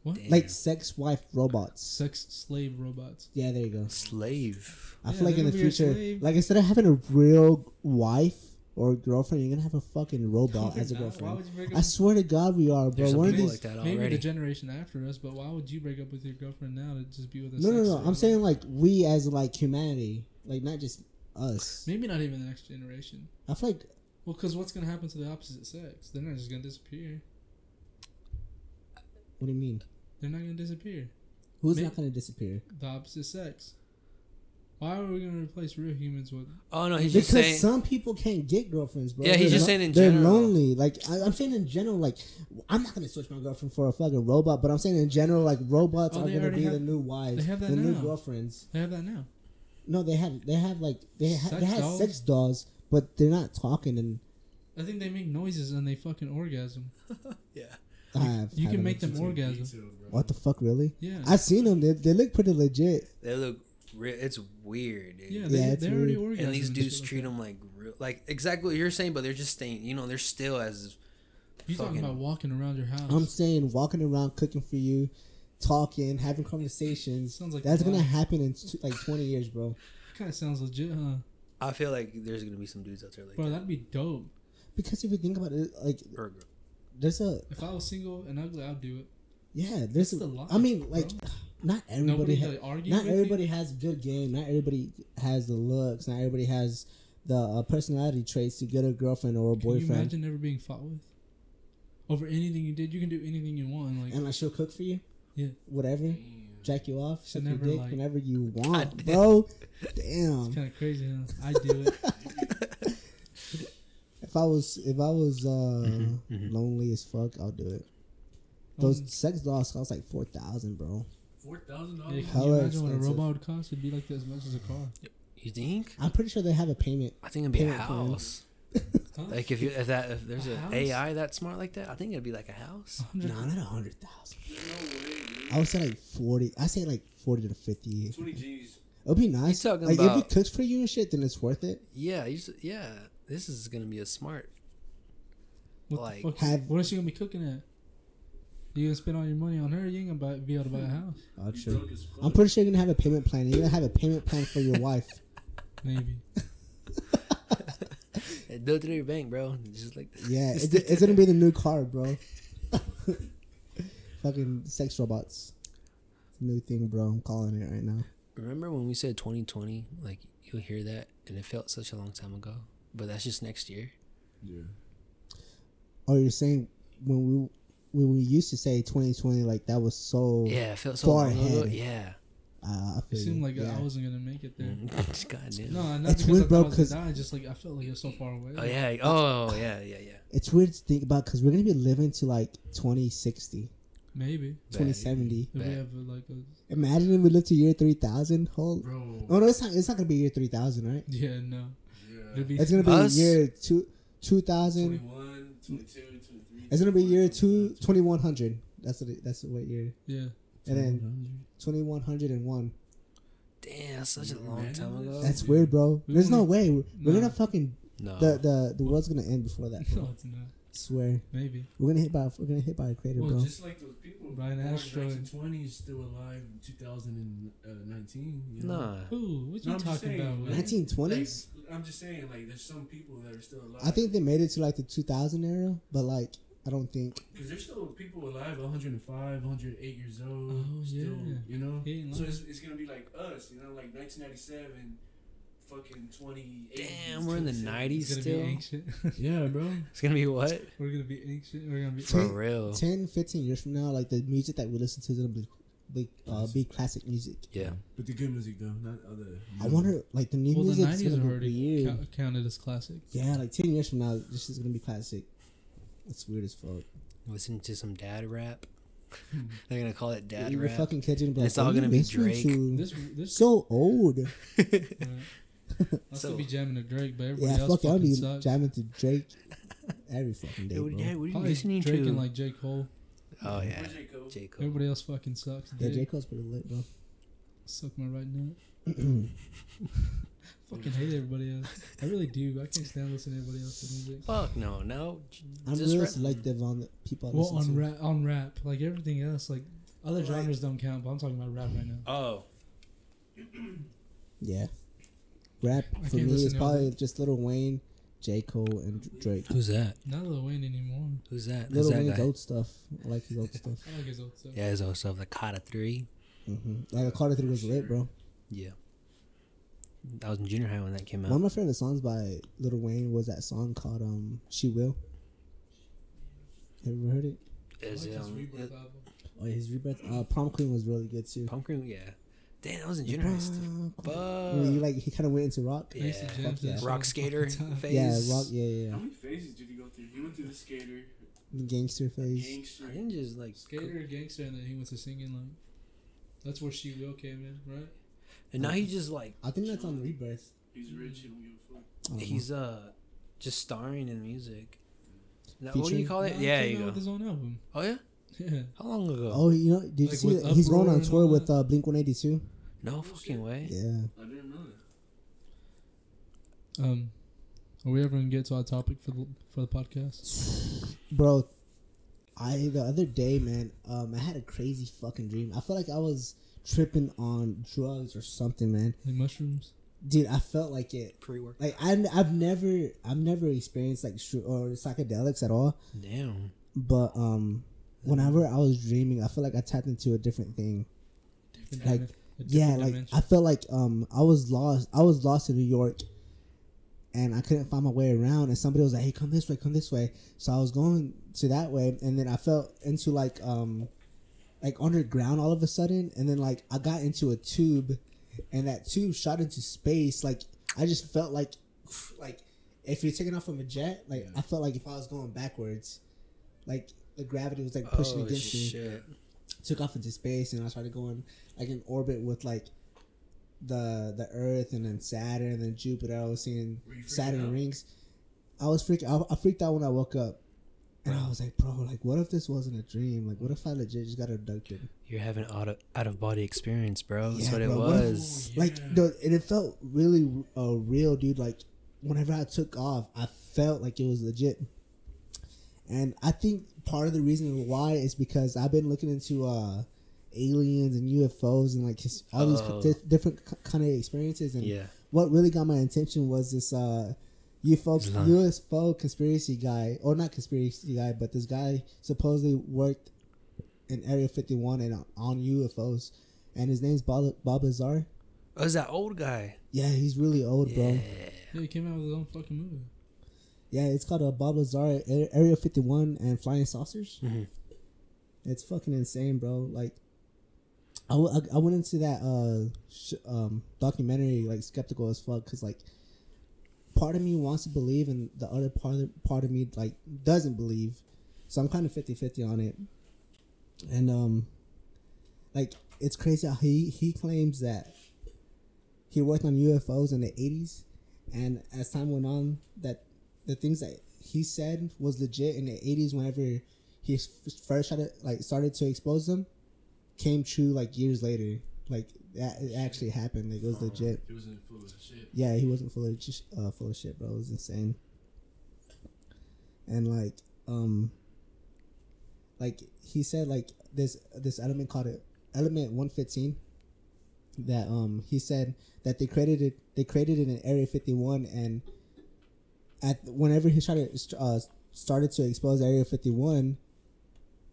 What? damn. like sex wife robots. Sex slave robots. Yeah, there you go. Slave. I feel like in they're the gonna be your future, slave. like instead of having a real wife or girlfriend, you're gonna have a fucking robot as a Why girlfriend. would you? I swear to God, we are, bro. There's One of these. like that maybe the generation after us, but why would you break up with your girlfriend now to just be with a No, no, no. I'm saying like we as like humanity, like not just us. maybe not even the next generation. I feel like Well, because what's gonna happen to the opposite sex? They're not just gonna disappear. what do you mean? They're not gonna disappear. Who's May- not gonna disappear? The opposite sex. Why are we gonna replace real humans with? Oh no, he's Because just saying. some people can't get girlfriends, bro. Yeah, he's They're just lo- saying in general. they're general. lonely. Like I, I'm saying in general, like I'm not gonna switch my girlfriend for a fucking robot, but I'm saying in general, like robots Oh, are they gonna already be have- the new wives, they have that the new now. girlfriends. They have that now. No, they have they have like they ha- Sex they have dolls? sex dolls, but they're not talking and I think they make noises and they fucking orgasm. yeah. I have. You had can them. make them orgasm. detail. What the fuck, really? Yeah. I've seen them. They, they look pretty legit. They look. Re- it's weird, dude. yeah, Yeah, they, it's they already weird. And these dudes shit like treat them like real, like exactly what you're saying, but they're just staying. You know, they're still as. You talking about walking around your house? I'm saying walking around, cooking for you, talking, having conversations. Sounds like That's gonna happen in t- like 20 years, bro. Kind of sounds legit, huh? I feel like there's gonna be some dudes out there like Bro, that. that'd be dope. Because if you think about it, like Or there's a If I was single and ugly, I'd do it. yeah, there's That's a, the life, I mean, like bro. Not everybody. Nobody Ha- to argue not with you? everybody has good game. Not everybody has the looks. Not everybody has the uh, personality traits to get a girlfriend or a boyfriend. Can you boyfriend. imagine never being fought with? Over anything you did, you can do anything you want. Like, and like she'll cook for you. Yeah. Whatever. Damn. Jack you off, Should suck your never, dick like- whenever you want, God bro. Damn. it's kind of crazy, huh? I do it. If I was if I was uh Mhm, mhm. lonely as fuck, I'll do it. Those Um, sex dolls cost like four thousand, bro. Four thousand yeah, dollars. can Hella you imagine what a expensive. robot would cost? It'd be like as much as a car. You think? I'm pretty sure they have a payment. I think it'd be a Payment plan. house. Huh? Like if you if that if there's A an house? AI that smart like that, I think it'd be like a house. 100 Nah, not a hundred thousand. No way, dude. I would say like forty. I say like forty to fifty. Twenty G's. It'll be nice. talking like if about- it cooks for you and shit, then it's worth it. Yeah, you s- yeah. This is gonna be a smart. What Like- the fuck? Have- what is she gonna be cooking at? You gonna spend all your money on her? You ain't gonna buy, be able to buy a house. Oh, true. broke as fuck. I'm pretty sure you're gonna have a payment plan. You're gonna have a payment plan for your wife. Maybe. Do it through your bank, bro. Just like Yeah, it's, it's gonna be the new car, bro. Fucking sex robots. New thing, bro. I'm calling it right now. Remember when we said 2020? Like you'll hear that, and it felt such a long time ago. But that's just next year. Yeah. Oh, you're saying when we when we used to say 2020, like that was so. Yeah, it felt so Far long ago. ahead. Yeah. Uh, I It feel seemed like yeah. I wasn't gonna make it there. God damn. No, not It's because weird, I bro, thought I was 'cause- gonna die. Just like I felt like it was so far away. Oh yeah. Oh yeah. Yeah. Yeah. It's weird to think about because we're gonna be living to like 2060, Maybe 2070. if we have like a Imagine if we live to year 3000. Hold. Bro. Oh no, it's not. It's not gonna be year 3000, right? yeah no. Yeah. It'd be It's gonna be Us? year two 2000. 21, 22, 23. It's gonna be year two 2100. That's what. It, that's what year. yeah. And then 2101. Damn, that's such a long imagine time ago. That's weird, bro. We There's no way we're, we're Nah. gonna fucking no. the the the world's gonna end before that. Bro. no, it's not. Swear, Maybe. we're gonna hit by we're gonna hit by a crater, Well, bro. just like those people By an born in asteroid. 1920s still alive in 2019. You know? nah. Who? What you No, talking saying, about? like- man? 1920s. Like, I'm just saying, like, there's some people that are still alive. I think they made it to like the 2000 era, but like I don't think. because there's still people alive, 105, 108 years old. Oh, still, yeah. You know, He so it's, it's gonna be like us. You know, like 1997. Fucking twenty. Damn, we're in the 90s It's gonna still. be ancient. Yeah, bro. It's gonna be what? We're gonna be ancient. We're gonna be. For Ten- real. 10, 15 years from now, like the music that we listen to is gonna be, be, uh, be classic music. Yeah. But the good music though, not other. I wonder, like the new Well, the music's '90s gonna are be already weird. counted as classic. Yeah, like ten years from now, this is gonna be classic. It's weird as fuck. Listen to some dad rap. Hmm. They're gonna call it dad Your rap. fucking kids are gonna be like, It's all gonna you be listening Drake." to? This this so old. right. I'll So- still be jamming to Drake, but everybody Yeah, else fuck, I'll fucking be sucks. jamming to Drake every fucking day, Hey, bro. what, what are you Probably listening Drake to? and like J Cole. oh yeah, Where's J. Cole? J Cole. Everybody else fucking sucks. Yeah, dude. J Cole's pretty lit, bro. Suck my right nut. Fucking hate everybody else. I really do. I can't stand listening to anybody else's music. Fuck no, no. I'm Just real rap. selective on the people I Well, listen on rap, on rap, like everything else, like other Like- genres don't count. But I'm talking about rap right now. Oh, Yeah, rap I for me is to all probably just Lil Wayne, J Cole, and Drake. who's that? Not Lil Wayne anymore. Who's that? Little Who's that Wayne's guy? old stuff. I like his old stuff. I like his old stuff. Yeah, his old stuff. The Carter Three. Mm-hmm. Like the Carter Three was lit, bro. Yeah. I was in junior high when that came out. One of my favorite songs by Lil Wayne was that song called um "She Will." Have you ever heard it? Is I it his um, Rebirth it- album. Oh, his rebirth. Uh, Prom Queen was really good too. Pumpkin? Yeah. Damn, I was in junior high. Stuff. Prom Fuck. You know, you like he kind of went into rock. I Yeah. Fuck yeah. Rock skater phase. Yeah, rock. Yeah, yeah, How many phases did he go through? He went through the skater, The gangster phase. gangster. I didn't just like Skater, gangster, and then he went to singing like. That's where She Will came in, right? And now he just like I think that's on the rebirth. He's rich. He don't give a fuck. I don't he's uh just starring in music. Now, what do you call it? No, Yeah, came you go. His own album. Oh yeah. Yeah. How long ago? Oh, you know, did you Like see with that? he's going Uproar on and tour all with that? uh, Blink One Eighty Two? no fucking way. Yeah. I didn't know that. Um, are we ever gonna get to our topic for the for the podcast? Bro, I the other day, man, um, I had a crazy fucking dream. I felt like I was tripping on drugs or something, man. Like mushrooms? Dude, I felt like it. Pre work. Like I, I've never, I've never experienced like str- or psychedelics at all. Damn. But um, whenever I was dreaming, I feel like I tapped into a different thing. Different Like, dimen- a Yeah, different like dimension. I felt like um, I was lost. I was lost in New York, and I couldn't find my way around. And somebody was like, "Hey, come this way, come this way." So I was going to that way, and then I felt into like um, like underground all of a sudden, and then like I got into a tube, and that tube shot into space. Like I just felt like, like if you're taking off from a jet, like I felt like if I was going backwards, like the gravity was like pushing oh against me took off into space and I started going like in orbit with like the the Earth and then Saturn and then Jupiter. I was seeing Were you freaking Saturn out? rings. I was freaking. I, I freaked out when I woke up, and I was like, "Bro, like, what if this wasn't a dream? Like, what if I legit just got abducted? You're having out of out of body experience, bro. That's Yeah, what it bro, what if- was. Like, Yeah. the, and it felt really uh, real, dude. Like, whenever I took off, I felt like it was legit. And I think part of the reason why is because I've been looking into uh, aliens and UFOs and like his, all these Oh. di- different kind of experiences. And yeah. what really got my attention was this uh, UFO folks, UFO conspiracy guy, or not conspiracy guy, but this guy supposedly worked in Area 51 and on- on UFOs, and his name's Bob, Bob Lazar. Oh, is that old guy? Yeah, he's really old, Yeah. bro. yeah, he came out with his own fucking movie. Yeah, it's called uh, Bob Lazar Area 51 and Flying Saucers. Mhm. It's fucking insane, bro. Like, I, w- I, I went into that uh sh- um documentary like skeptical as fuck because like part of me wants to believe and the other part of, part of me like doesn't believe, so I'm kind of 50-50 on it. And um, like it's crazy how he he claims that he worked on UFOs in the 80s, and as time went on, that the things that he said was legit in the 80s whenever he first started like started to expose them came true like years later. Like that it actually happened. Like it was legit. He wasn't full of shit. yeah he wasn't full of uh, full of shit bro. It was insane. And like um like he said like this this element called it element 115 that um he said that they created it they created it in area 51 and at whenever he started uh, started to expose area 51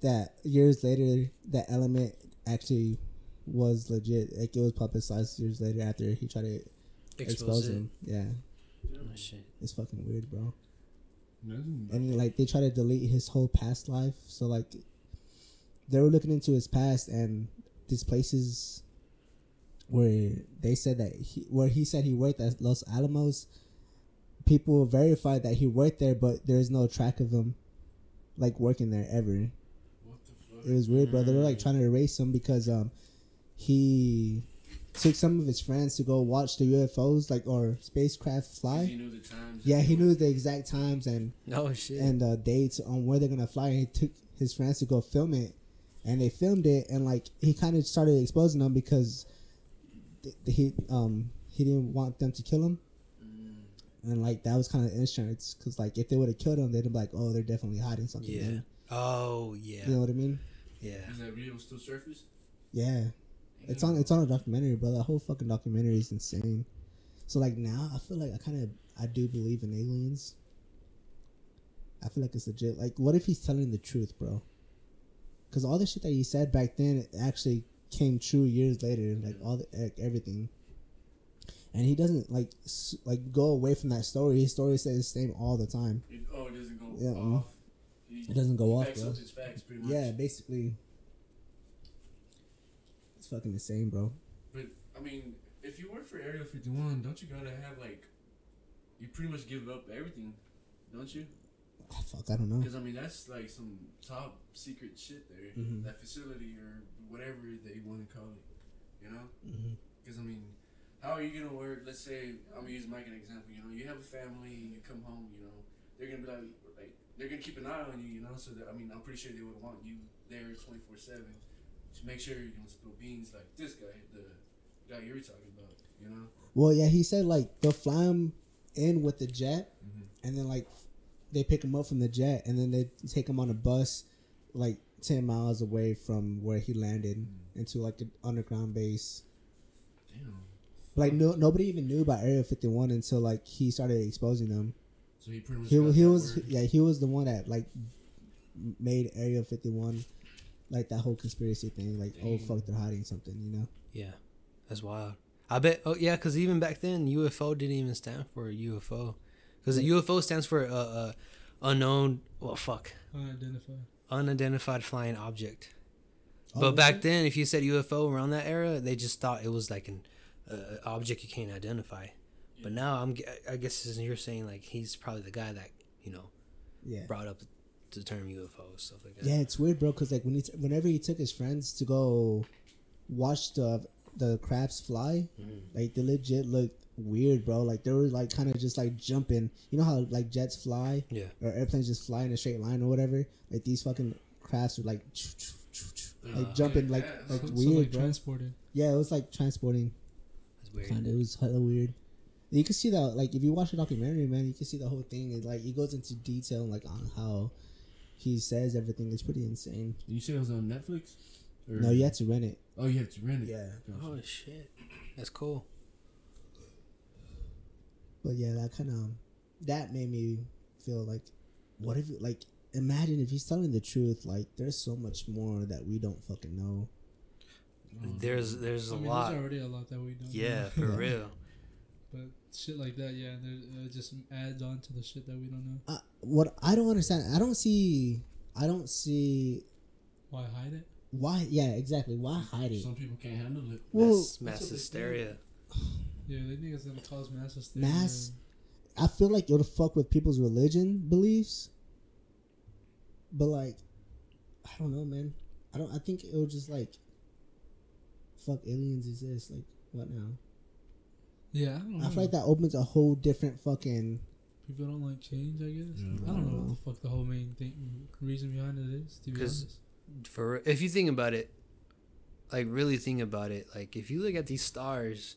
that years later that element actually was legit like it was publicized years later after he tried to Expose expose him. Yeah, Oh, shit. it's fucking weird, bro. And like they try to delete his whole past life so like they were looking into his past and these places where they said that he where he said he worked at los alamos people verified that he worked there but there's no track of him like working there ever What the fuck? it was weird bro they were like trying to erase him because um he took some of his friends to go watch the ufos like or spacecraft fly He knew the times. yeah he knew the exact times and Oh shit. and uh, dates on where they're gonna fly. And he took his friends to go film it, and they filmed it, and like he kind of started exposing them because th- he um he didn't want them to kill him, Mm. and like that was kind of insurance because like if they would have killed him, they'd be like, oh, they're definitely hiding something. yeah. there. Oh yeah. you know what I mean? Yeah. Is that video still surface? Yeah, it's on it's on a documentary, bro. That whole fucking documentary is insane. So like now, I feel like I kind of I do believe in aliens. I feel like it's legit. Like, what if he's telling the truth, bro? Because all the shit that he said back then it actually came true years later. Like all the like everything. And he doesn't like s- like go away from that story. His story stays the same all the time. It, oh, it doesn't go Yeah, off. Mm-hmm. He, It doesn't go off, bro. his facts pretty much. Yeah, basically. Fucking insane, bro. But I mean, if you work for Area 51, don't you gotta have like, you pretty much give up everything, don't you? Ah, fuck, I don't know. Because I mean, that's like some top secret shit there. Mhm. That facility or whatever they want to call it, you know? hmm Because I mean, how are you gonna work? Let's say I'm gonna use Mike an example. You know, you have a family, you come home. You know, they're gonna be like, like they're gonna keep an eye on you. You know, so that I mean, I'm pretty sure they would want you there 24 seven to make sure you don't spill beans like this guy, the guy you were talking about. You know. Well, yeah, he said like they'll fly him in with the jet, Mhm. and then like they pick him up from the jet, and then they take him on a bus, like ten miles away from where he landed into like an underground base. Damn. Like no, nobody even knew about Area Fifty One until like he started exposing them. So he pretty much. He he was word. yeah he was the one that like made Area Fifty One, like that whole conspiracy thing. Like oh fuck, they're hiding something, you know. Yeah. That's wild. I bet. Oh yeah, because even back then, UFO didn't even stand for UFO, because the UFO stands for uh, uh, unknown. Well, fuck, Unidentified. unidentified flying object. Oh, but back really? then, if you said UFO around that era, they just thought it was like an uh, object you can't identify. But now I'm, I guess as you're saying, like he's probably the guy that you know yeah. brought up the term UFO stuff like that. Yeah, it's weird, bro. Cause like when he t- whenever he took his friends to go watch the the crabs fly, Mhm. like they legit looked weird, bro. Like they were like kind of just like jumping. You know how like jets fly Yeah. or airplanes just fly in a straight line or whatever. Like these fucking crafts were like like Uh, jumping like yeah. like so, weird, so like bro. transported. yeah, it was like transporting. It's weird. Kind of, it was hella weird. You can see that, like, if you watch the documentary, man, you can see the whole thing. It like, it goes into detail, like, on how he says everything. It's pretty insane. You said it was on Netflix. Or- No, you had to rent it. Oh, you have to rent it. Yeah. Gotcha. Oh shit, that's cool. But yeah, that kind of that made me feel like, what if like imagine if he's telling the truth? Like, there's so much more that we don't fucking know. There's there's a I mean, lot. there's already a lot that we don't. Yeah, know. for real. But shit like that, yeah, there, it just adds on to the shit that we don't know. Uh, what I don't understand, I don't see, I don't see Why hide it? why. Yeah, exactly. Why hide it? Some people can't handle it. Well, mass mass that's what they hysteria. Yeah, they think it's gonna cause mass hysteria. Mass- I feel like it'll fuck with people's religion beliefs. But like, I don't know, man. I don't. I think it'll just like, fuck aliens exist. Like, what now? Yeah, I don't. I feel like that opens a whole different fucking. People don't like change. I guess. Yeah. I don't know what the fuck the whole main thing reason behind it is. To be 'Cause- honest. For if you think about it, like really think about it, like if you look at these stars,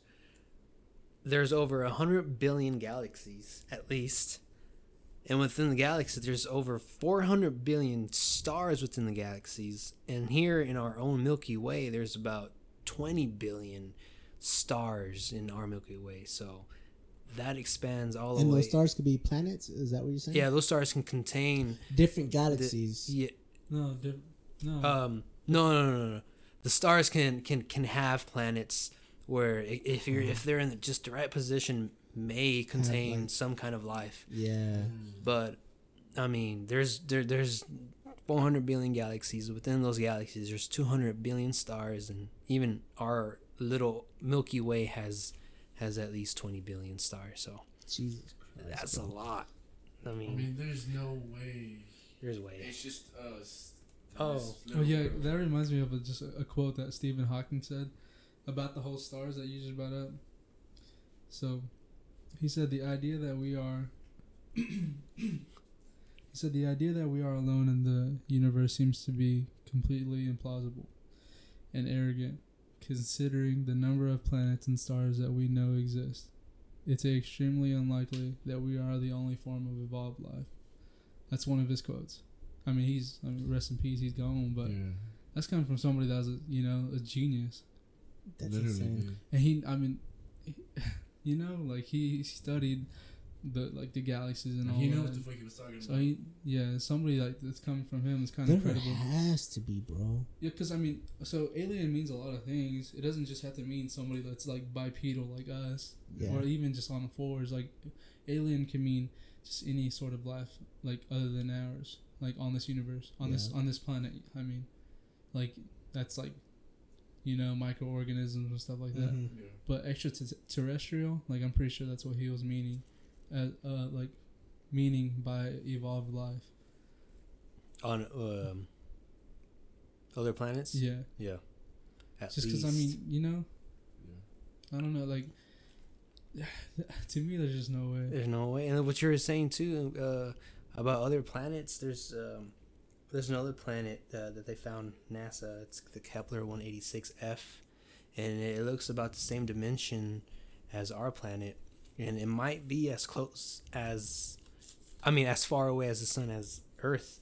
there's over a hundred billion galaxies at least, and within the galaxy, there's over four hundred billion stars within the galaxies, and here in our own Milky Way, there's about twenty billion stars in our Milky Way. So that expands all the way. And those stars could be planets. Is that what you're saying? yeah, those stars can contain Different the, galaxies. yeah, No, diff- no. um, no, no, no, no, no. The stars can can can have planets where if you're if they're in just the right position, may contain like- some kind of life. Yeah. But I mean, there's there there's 400 billion galaxies. Within those galaxies, there's 200 billion stars, and even our little Milky Way has has at least 20 billion stars. So Jesus Christ. that's a lot. I I mean, mean, there's no way. there's way. It's just us. Oh. Oh yeah, world. that reminds me of a, just a, a quote that Stephen Hawking said about the whole stars that you just brought up. So, he said the idea that we are. he said the idea that we are alone in the universe seems to be completely implausible and arrogant, considering the number of planets and stars that we know exist. It's extremely unlikely that we are the only form of evolved life. That's one of his quotes. I mean, he's I mean, rest in peace. He's gone, but yeah, that's coming from somebody that's a you know a genius. That's literally, insane. dude. And he, I mean, he, you know, like he studied the like the galaxies and all He knew that. what the fuck he was talking so about. he, yeah, somebody like that's coming from him is kind of There credible. has to be, bro. Yeah, because I mean, so alien means a lot of things. It doesn't just have to mean somebody that's like bipedal like us, Yeah. or even just on fours. Like, alien can mean just any sort of life, like other than ours, like on this universe, on this on this planet. I mean, like that's like, you know, microorganisms and stuff like that. Mhm. yeah. But extraterrestrial, like I'm pretty sure that's what he was meaning, as uh, like meaning by evolved life. On um, other planets. Yeah, Yeah. At just because I mean, you know, Yeah. I don't know, like. To me, there's just no way. There's no way. And what you were saying too uh, about other planets, there's um, there's another planet uh, that they found NASA. It's the Kepler 186f, and it looks about the same dimension as our planet, and it might be as close as, I mean, as far away as the sun as Earth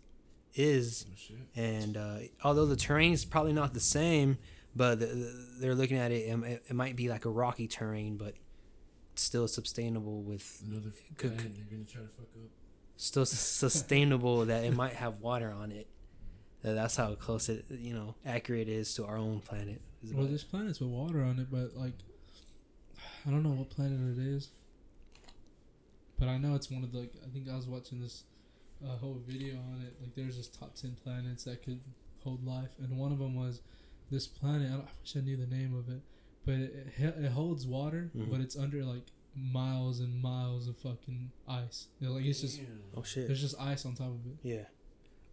is. Oh. And uh, although the terrain is probably not the same, but the, the, they're looking at it, um, it, it might be like a rocky terrain, but still sustainable with Another Could- you're gonna try to fuck up. still sustainable that it might have water on it. That's how close it, you know, accurate it is to our own planet. Well, there's planets with water on it, but like, I don't know what planet it is. But I know it's one of the. Like, I think I was watching this uh, whole video on it. Like, there's this top ten planets that could hold life, and one of them was this planet. I, don't, I wish I knew the name of it, but it it, it holds water, Mhm. but it's under like miles and miles of fucking ice. You know, like it's just oh shit! there's just ice on top of it. Yeah.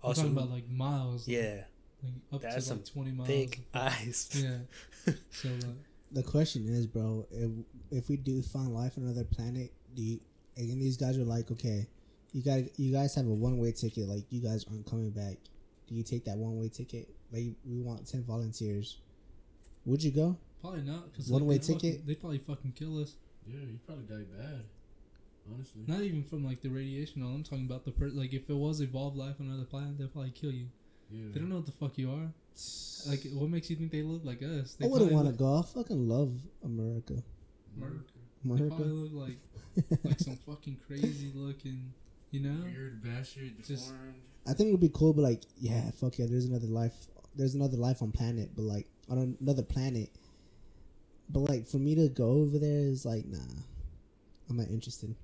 I'm Also, talking about like miles. yeah, like, up That's to like some twenty miles. thick ice. Yeah. so like, The question is, bro, if if we do find life on another planet, do you, and these guys are like, okay, you got you guys have a one way ticket, like you guys aren't coming back. Do you take that one way ticket? Like we want ten volunteers. Would you go? Probably not. Cause One-way like, they'd fucking- ticket? They'd probably fucking kill us. Yeah, you probably died bad. Honestly. Not even from like the radiation. All I'm talking about the per- like if it was evolved life on another planet, they'd probably kill you. Yeah. They don't know what the fuck you are. Like, what makes you think they look like us? They I wouldn't want to go. I fucking love America. America. They America. probably look like like some fucking crazy looking, you know? Weird bastard, Just- deformed. I think it would be cool, but like, yeah, fuck yeah, there's another life. There's another life on planet, but like on another planet. But like for me to go over there is like, nah, I'm not interested.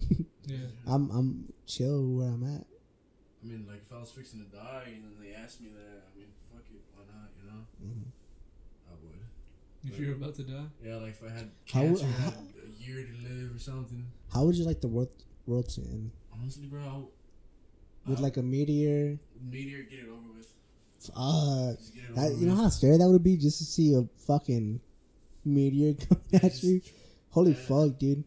Yeah. I'm I'm chill where I'm at. I mean, like, if I was fixing to die and then they asked me that, I mean, fuck it, why not, you know? hmm I would. If you're about to die, Yeah, like if I had How would- cancer, and how- a year to live or something. How would you like the world world to end? Honestly, bro, I'll, With I'll- like a meteor? meteor, get it over with. Fuck. Just get it That- you know how scary that would be just to see a fucking meteor coming Yeah, at just- you. Holy yeah. fuck, dude.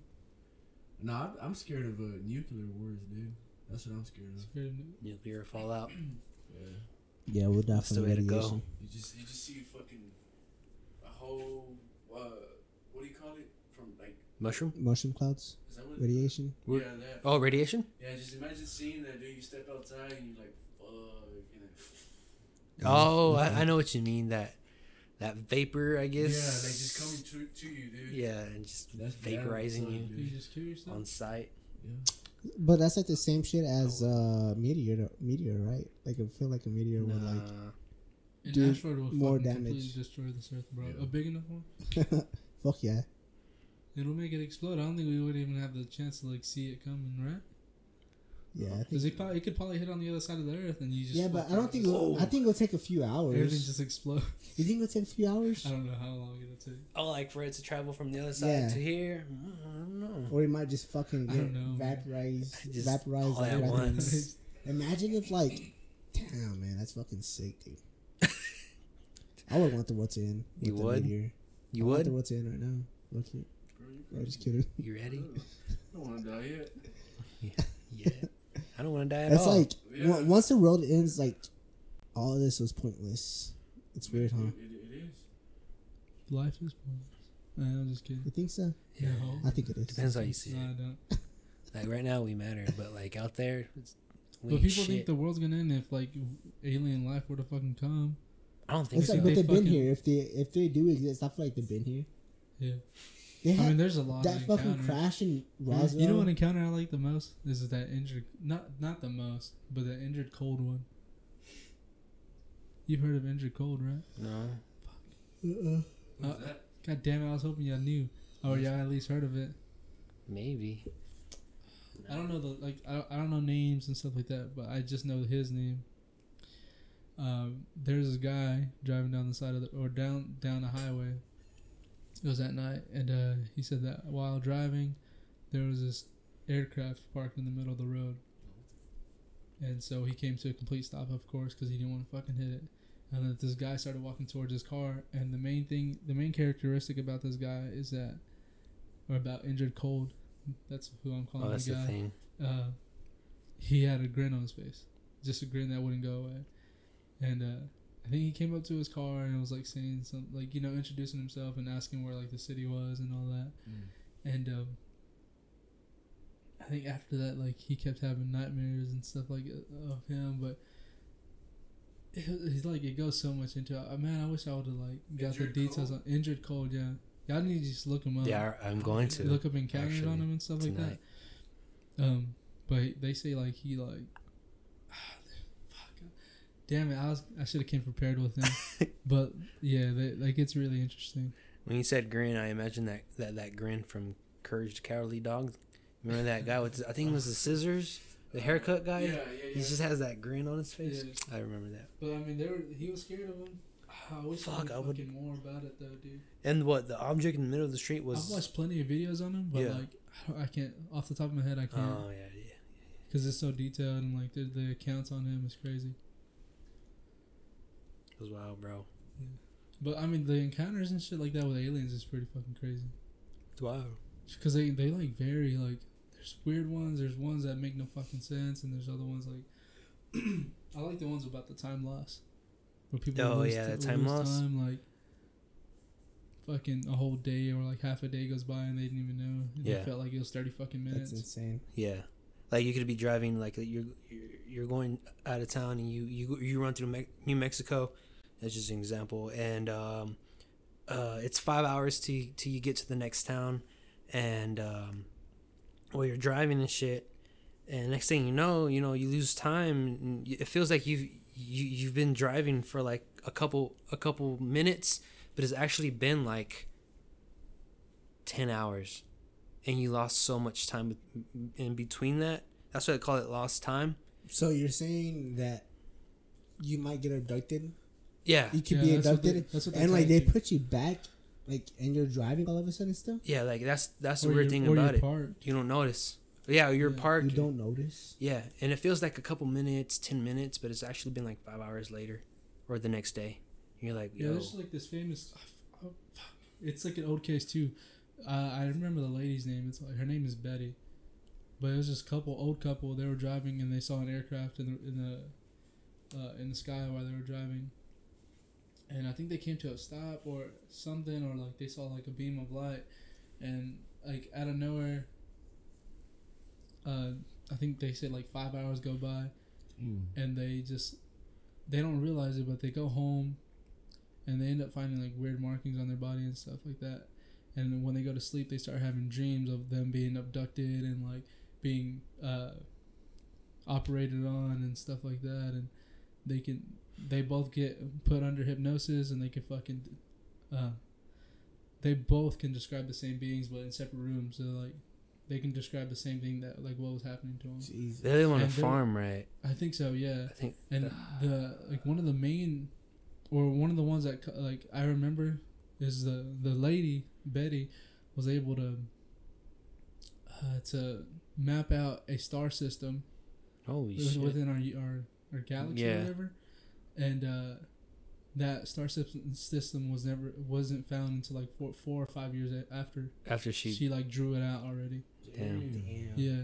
Nah, I'm, I'm scared of uh, nuclear wars, dude. That's what I'm scared of. scared of. Nuclear fallout. Yeah. Yeah, we'll That's the definitely way to go. radiation. You just you just see fucking a whole uh, what do you call it from like Mushroom. Mushroom clouds, is that what radiation. yeah that Oh, radiation. yeah just imagine seeing that dude you step outside and you're like fuck and then, Oh, I, I know what you mean. That that vapor, I guess. yeah they just coming to to you dude Yeah, and just That's- vaporizing you You just kill yourself. on site. yeah But that's like the same shit as uh meteor, meteor, right? Like I feel like a meteor would like Nah. An do asteroid will more damage. destroy this earth, bro. Yeah. A big enough one. Fuck yeah. It'll make it explode. I don't think we would even have the chance to like see it coming, right? Yeah, Because think. it, probably, it could probably hit on the other side of the earth, and you just Yeah, but I don't think. It'll, I think it'll take a few hours. everything just explode. You think it'll take a few hours? I don't know how long it'll take. Oh, like for it to travel from the other side Yeah. to here? I don't know. Or it might just fucking I get don't know, man. vaporized. Just vaporized all at once. Imagine if like, damn man, that's fucking sick, dude. I would want the world to end. with You the would? meteor. You I want the world to end right now. Look it. Bro, you I'm just kidding. You ready? I don't want to die yet. Yeah. I don't want to die at It's all. like Yeah. on- once the world ends, like all of this was pointless. It's weird, huh? It, it, it is. Life is pointless. Nah, I'm just kidding. You think so? yeah. I think it is. Depends how you see No, I don't. Like right now we matter, but like out there, it's, we But ain't people think the world's gonna end if like alien life were to fucking come. I don't think It's so. like, They but they've been fucking- here. If they if they do exist, I feel like they've been here. Yeah. They I had mean, there's a lot of that of fucking encounters. crash in Roswell. You Roswell. know what encounter I like the most? This is that injured, not not the most, but the Indrid Cold one. You've heard of Indrid Cold, right? No. Uh-uh. What's Uh, that? God damn it! I was hoping y'all knew, or y'all at least heard of it. Maybe. I don't know the like I I don't know names and stuff like that, but I just know his name. Um, there's this guy driving down the side of the or down down the highway. It was at night, and uh, he said that while driving, there was this aircraft parked in the middle of the road, and so he came to a complete stop, of course, because he didn't want to fucking hit it. And then this guy started walking towards his car, and the main thing, the main characteristic about this guy is that, or about Indrid Cold. That's who I'm calling Oh, the that's the guy thing. uh, he had a grin on his face, just a grin that wouldn't go away. And uh, I think he came up to his car and was like saying some, like you know, introducing himself and asking where like the city was and all that. Mm. And um, I think after that, like he kept having nightmares and stuff like uh, of him, but. it- He's like it goes so much into it. Man, I wish I would have like got Indrid the details Cold? on Indrid Cold. Yeah, y'all need to just look him up. Yeah, I'm going to. look up encounters actually, on him and stuff like that. Um, but they say like he like, fuck, damn it! I was I should have came prepared with him, but yeah, they, like it's really interesting. When you said grin, I imagine that, that, that grin from Courage the Cowardly Dog. Remember that guy with, I think it was the scissors, the haircut guy? Yeah, yeah, yeah. He just has that grin on his face. Yeah. I remember that. But I mean, they were he was scared of him. I wish Fuck, I, I would- more about it though, dude. And what, the object in the middle of the street was. I've watched plenty of videos on him, but Yeah. like I can't off the top of my head I can't Oh, yeah, yeah. because it's so detailed and like the the accounts on him is crazy. It was wild, bro. But I mean, the encounters and shit like that with aliens is pretty fucking crazy. It's wild. because they they like vary like there's weird ones there's ones that make no fucking sense and there's other ones like i like the ones about the time loss where people Oh, lose yeah, ti- the time loss. time, like fucking a whole day or like half a day goes by and they didn't even know and Yeah. it felt like it was 30 fucking minutes. That's insane. Yeah, like you could be driving, like you're you're, you're going out of town, and you you you run through Me- New Mexico. That's just an example, and um, uh, it's five hours to till you get to the next town, and um, while you're driving and shit, and next thing you know, you know you lose time, it feels like you've you you've been driving for like a couple a couple minutes, but it's actually been like ten hours and you lost so much time in between that. That's why I call it lost time. So you're saying that you might get abducted? Yeah, You could Yeah, be that's what they- abducted, that's what they and like they you. put you back, like, and you're driving all of a sudden still. yeah, like that's that's the weird thing or about you're it. parked. You don't notice. Yeah, you're Yeah, parked. You don't notice. Yeah, and it feels like a couple minutes, ten minutes, but it's actually been like five hours later, or the next day. You're like, yeah yo, there's like this famous oh, it's like an old case too uh, i remember the lady's name it's like her name is betty but it was this couple old couple they were driving and they saw an aircraft in the in the uh, in the sky while they were driving and i think they came to a stop or something or like they saw like a beam of light and like out of nowhere uh, i think they said like five hours go by Mm. and they just they don't realize it but they go home and they end up finding like weird markings on their body and stuff like that and when they go to sleep they start having dreams of them being abducted and like being uh, operated on and stuff like that and they can they both get put under hypnosis and they can fucking uh, they both can describe the same beings, but in separate rooms. So like, they can describe the same thing that like what was happening to them. Jesus. They live on a And they're- farm, right? I think so. Yeah. I think. And the like one of the main, or one of the ones that like I remember is the the lady Betty was able to uh, to map out a star system Holy with- shit! within our our our galaxy or whatever, and uh, that star system system was never wasn't found until like four four or five years after After she, she, like drew it out already. Damn. Damn. Yeah,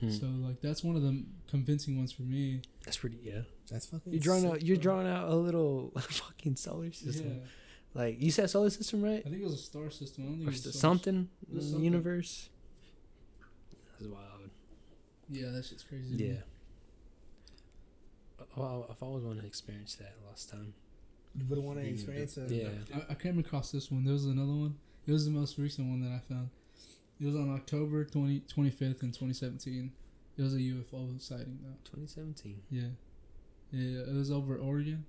Hmm. so like that's one of the convincing ones for me. that's pretty. Yeah, That's fucking. you're drawing sick, out. You're bro. drawing out a little fucking solar system. Yeah, Like you said, solar system, right? I think it was a star system. I don't think Or it was s- so much- something in the something. universe. That's wild. Yeah, that shit's crazy. Yeah. me. Yeah. Well, I've always wanted to experience that last time. You would want to experience it. Yeah. I, I came across this one. There was another one. It was the most recent one that I found. It was on October 20, 25th in 2017. It was a UFO sighting, though. 2017. Yeah. Yeah, it was over Oregon.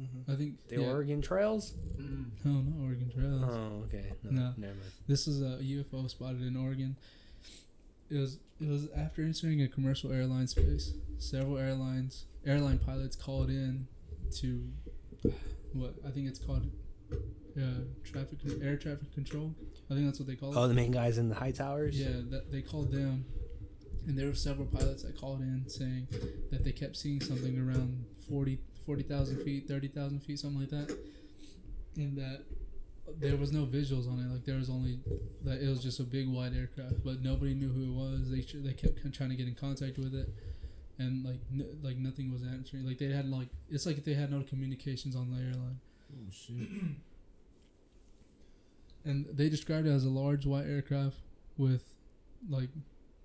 Mm-hmm. I think. The yeah. Oregon Trails? Mm. No, not Oregon Trails. Oh, okay. No, No. never mind. This is a UFO spotted in Oregon. It was it was after entering a commercial airline space. Several airlines airline pilots called in to what I think it's called uh, traffic air traffic control. I think that's what they call it. Oh, the main guys in the high towers? Yeah, that they called them, and there were several pilots that called in saying that they kept seeing something around 40 40,000 feet, 30,000 feet, something like that, and that there was no visuals on it. Like there was only that it was just a big white aircraft, but nobody knew who it was. They they kept trying to get in contact with it, and like n- like nothing was answering. Like they had like it's like they had no communications on the airline. Oh shit. and they described it as a large white aircraft with like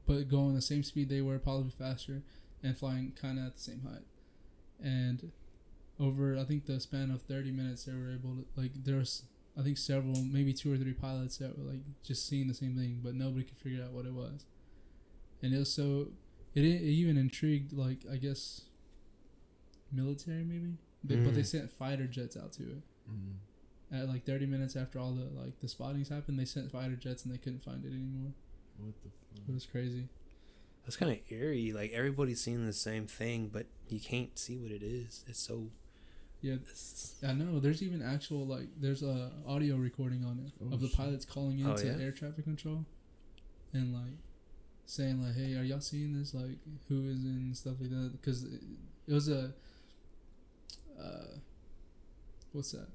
but going the same speed they were probably faster and flying kind of at the same height and over i think the span of 30 minutes they were able to like there was i think several maybe two or three pilots that were like just seeing the same thing but nobody could figure out what it was and it was so it, it even intrigued like i guess military maybe they, but they Mm. sent fighter jets out to it Mm. at like 30 minutes after all the like the spottings happened they sent fighter jets and they couldn't find it anymore What the it fuck? was crazy That's kind of eerie. Like everybody's seeing the same thing, but you can't see what it is. It's so. Yeah i know there's even actual like there's a audio recording on it Oh, of the shit. pilots calling in Oh, to yeah? air traffic control and like saying like hey are y'all seeing this like who is in stuff like that because it, it was a uh what's that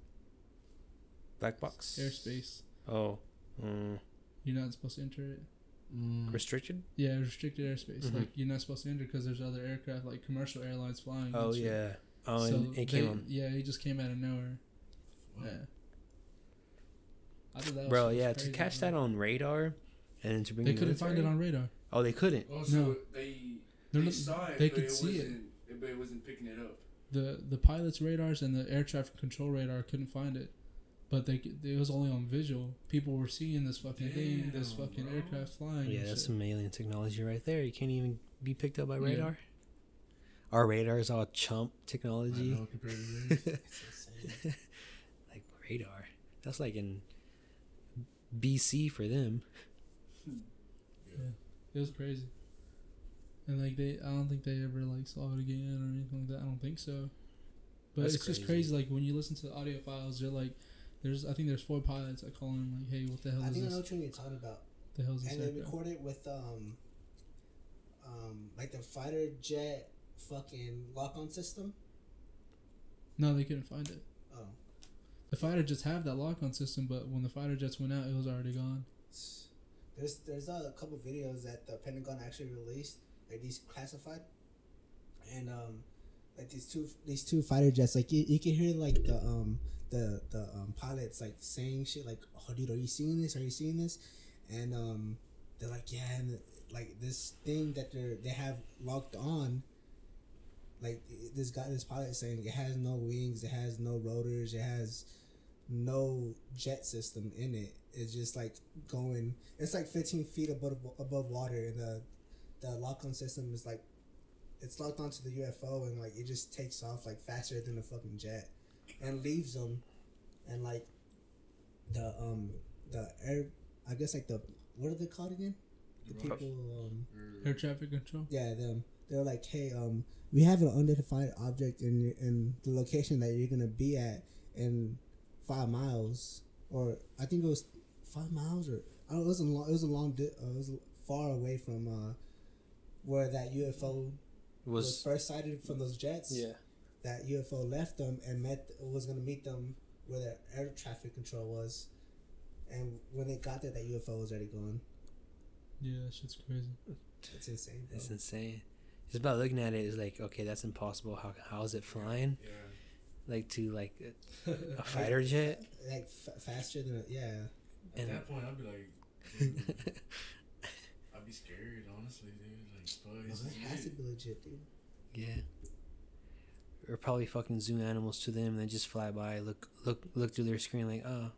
black box. airspace Oh. Mm, you're not supposed to enter it Mm. restricted? yeah restricted airspace Mhm. like you're not supposed to enter because there's other aircraft like commercial airlines flying Oh, and shit. yeah. Oh, so and it they, came on. yeah, he just came out of nowhere. Fuck. Yeah. I thought that Bro, just yeah, crazy, to catch bro. that on radar and to bring They the couldn't find it military- on radar. Oh, they couldn't. Oh, so No. they They're not- saw it, they could it see it. but it wasn't picking it up. The the pilot's radars and the air traffic control radar couldn't find it, but they could- it was only on visual. People were seeing this fucking thing, this fucking bro. aircraft flying. Yeah, that's shit. some alien technology right there. You can't even be picked up by Yeah. radar. Our radar is all chump I technology. know compared to theirs. It's insane. like radar. That's like in BC for them. Yeah, it was crazy. And like they, I don't think they ever like saw it again or anything like that. I don't think so. But That's it's just crazy. crazy. Like when you listen to the audio files, they're like, there's I think there's four pilots that call in like, hey, what the hell I is think I this? know what you're talking about. the hell is this? And they aircraft? record it with um, um, like the fighter jet fucking lock-on system. No, they couldn't find it. Oh, The fighter jets have that lock-on system, but when the fighter jets went out, it was already gone. there's there's a couple videos that the Pentagon actually released, like these classified, and um, like these two these two fighter jets, like you, you can hear like the um the the um pilots like saying shit like, "Oh, dude, are you seeing this? Are you seeing this?" And um, they're like, "Yeah," and like this thing that they're they have locked on. Like this guy, this pilot is saying it has no wings, it has no rotors, it has no jet system in it. It's just like going. It's like 15 feet above above water, and the the lock on system is like it's locked onto the UFO, and like it just takes off like faster than a fucking jet, and leaves them, and like the um the air I guess like the what are they called again? The The people um Air traffic control. yeah them they're like hey um we have an unidentified object in in the location that you're gonna be at in five miles or I think it was five miles or I don't know, it was a long it was a long di- uh, it was far away from uh where that UFO was, Was first sighted from those jets yeah. that UFO left them and met was gonna meet them where their air traffic control was, and when they got there, that UFO was already gone. Yeah, that shit's crazy. It's insane. Bro. That's insane. Just about looking at it is like, okay, that's impossible. How how is it flying? Yeah. Like to like a, a fighter jet? like f- faster than a, yeah. At And- that point, I'd be like, dude, I'd be scared, honestly, dude. Like, fuck. this It is has to it. be legit, dude. yeah. Or probably fucking zoo animals to them and they just fly by, look look look through their screen like, oh,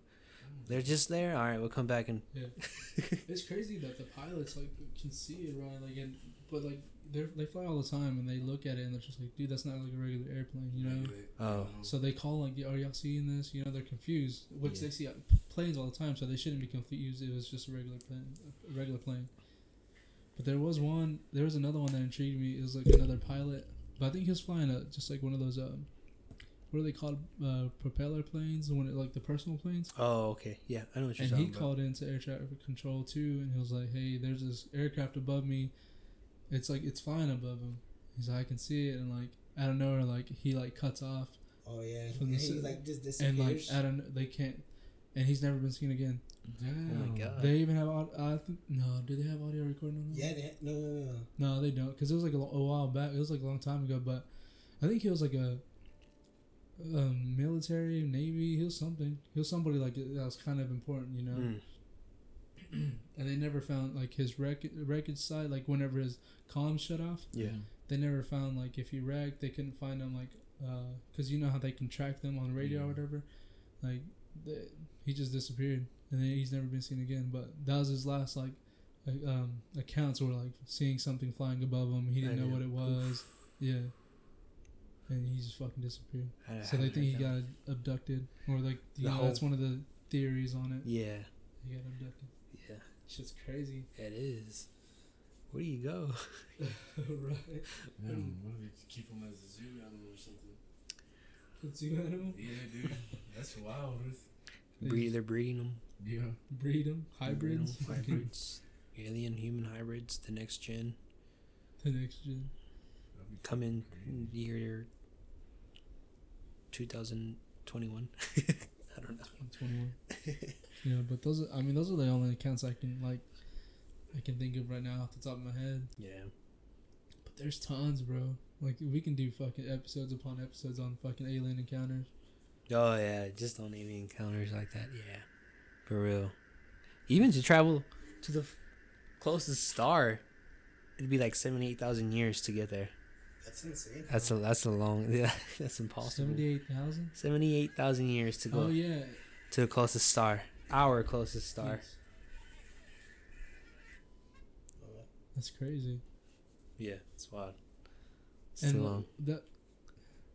they're just there. All right, we'll come back and Yeah, it's crazy that the pilots like can see it right, like, and but like they they fly all the time and they look at it and they're just like, dude, that's not like a regular airplane, you know. Oh. So they call like, are y'all seeing this? You know, they're confused, which Yeah. they see planes all the time, so they shouldn't be confused. It was just a regular plane, a regular plane. But there was one, there was another one that intrigued me. It was like another pilot, but I think he was flying a just like one of those um, what are they called? Uh, propeller planes, when it, like the personal planes. Oh, okay. Yeah, I know what you're And talking he about. called into air traffic control too, and he was like, "Hey, there's this aircraft above me. It's like it's flying above him." He's like, "I can see it," and like out of nowhere, like he like cuts off, Oh yeah, From and the he ci- like just and like disappears. out of they can't, and he's never been seen again. Oh my god. They even have au- I think no, do they have audio recording on that? yeah, they, no, no, no, no. No, they don't, because it was like a, a while back. It was like a long time ago, but I think he was like a, um, military, navy. He was something. He was somebody like that was kind of important, you know. Mm. and they never found like his record wreckage site. Like whenever his comms shut off, Yeah. they never found like if he wrecked, they couldn't find him like because you know how they can track them on radio or whatever. Like they, he just disappeared, and then he's never been seen again. But that was his last like. like, Um, accounts were like seeing something flying above him. He didn't I know know. what it was. Yeah, and he just fucking disappeared. I So they think he heard got abducted, or like you The know, that's one of the theories on it. Yeah. He got abducted. Yeah. Shit's crazy. It is. Where do you go? right. Man, what if they keep him as a zoo animal or something? The zoo animal. Yeah, dude. That's wild. They Breed, just they're breeding them. Yeah. breed them. Hybrids. Breeding 'em, hybrids. Alien human hybrids. The next gen. the next gen. Come in crazy. year 2021. I don't know. 21. Yeah, but those. Are, I mean, those are the only accounts I can like. I can think of right now off the top of my head. Yeah. But there's tons, bro. Like we can do fucking episodes upon episodes on fucking alien encounters. Oh yeah, just on alien encounters like that. Yeah, for real. Even to travel to the f- closest star, it'd be like seventy eight thousand years to get there. That's insane. That's a that's a long. Yeah, that's impossible. Seventy-eight thousand. Seventy eight thousand years to go Oh yeah. to the closest star. Our closest star. Yes. That's crazy. Yeah, it's wild. It's and too long that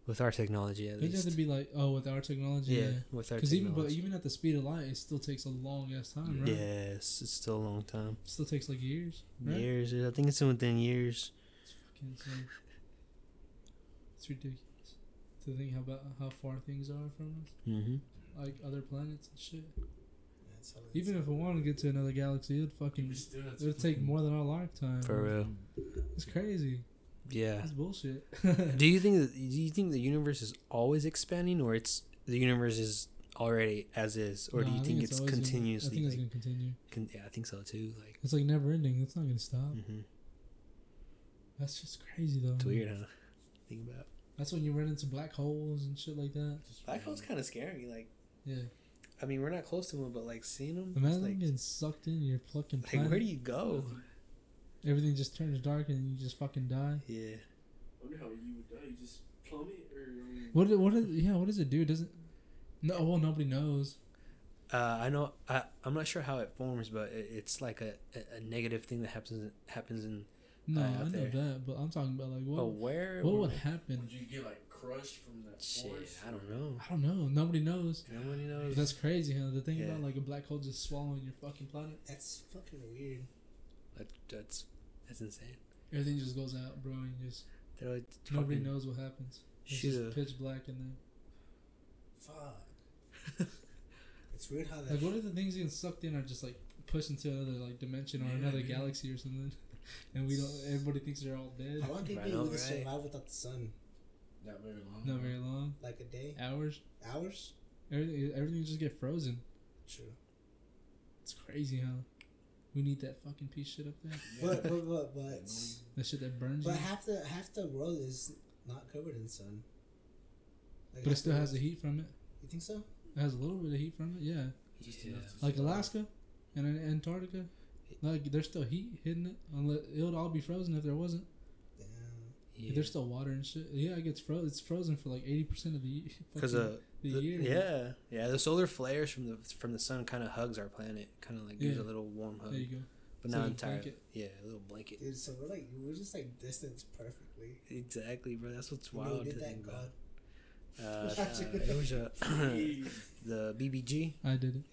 with our technology at least. it have least. to be like oh with our technology. yeah, Yeah. with our Because even but even at the speed of light, it still takes a long ass time, right? yes, it's still a long time. It still takes like years, right? Years. I think it's in within years. It's fucking insane. It's ridiculous to think how about how far things are from us, Mm-hmm. like other planets and shit. That's Even if we wanted to get to another galaxy, it'd fucking We still have to it'd take more than our lifetime. For real. It's crazy. Yeah. It's bullshit. Do you think that, do you think the universe is always expanding, or it's the universe is already as is, or do you I think, it's always gonna- continuously? I think it's like, gonna continue. con- yeah, I think so too. Like, It's like never ending. It's not gonna stop. hmm That's just crazy though. it's weird, huh? Think about That's when you run into black holes and shit like that. Just black holes. Kind of scary. Like, Yeah. I mean, we're not close to them, but like seeing them, Imagine like, getting sucked in your fucking like planet. where do you go? Everything just turns dark and you just fucking die. Yeah, I wonder how you would die. You just plummet or. I mean, What? What? Is, yeah. What does it do? Does it? No. Well, nobody knows. uh, I know. I I'm not sure how it forms, but it, it's like a, a, a negative thing that happens happens in. No, Uh, I know there. that, but I'm talking about like what? oh, where? what would happen? Would you get like crushed from that Shit, force. I don't know. I don't know. Nobody knows. Nobody But knows. that's crazy, huh? The thing Yeah. about like a black hole just swallowing your fucking planet. That's fucking weird. That, that's that's insane. Everything just goes out, bro, and just like nobody knows what happens. It's shoot just a- pitch black in there. Fuck. it's weird how that. Like, what if the things getting sucked in are just like pushed into another like dimension or Yeah, another yeah. galaxy or something, and we don't. Everybody thinks they're all dead. How long do you I think know, we could right? survive without the sun? Not very long. Not very long. Like a day, Hours. hours? Everything. Everything just get frozen. True. It's crazy how we need that fucking piece shit up there. But but but but That shit that burns but you. half the half the world is not covered in sun. Like But it still the has the heat from it. You think so? It has a little bit of heat from it. Yeah. Just Yeah. enough to Like survive. Alaska and Antarctica. Like there's still heat hitting it. Unless it would all be frozen if there wasn't. Damn. Yeah. There's still water and shit. Yeah, it gets frozen. It's frozen for like eighty percent of the because fucking- uh, the, the- year. yeah, yeah, the solar flares from the from the sun kind of hugs our planet, kind of like gives Yeah. a little warm hug, There you go. but It's not like entirely. blanket. Yeah, a little blanket. Dude, so we're like we're just like distanced perfectly. Exactly, bro. That's what's Who wild did to that, think God? about. Uh, uh, it was Jeez. the BBG. I did it.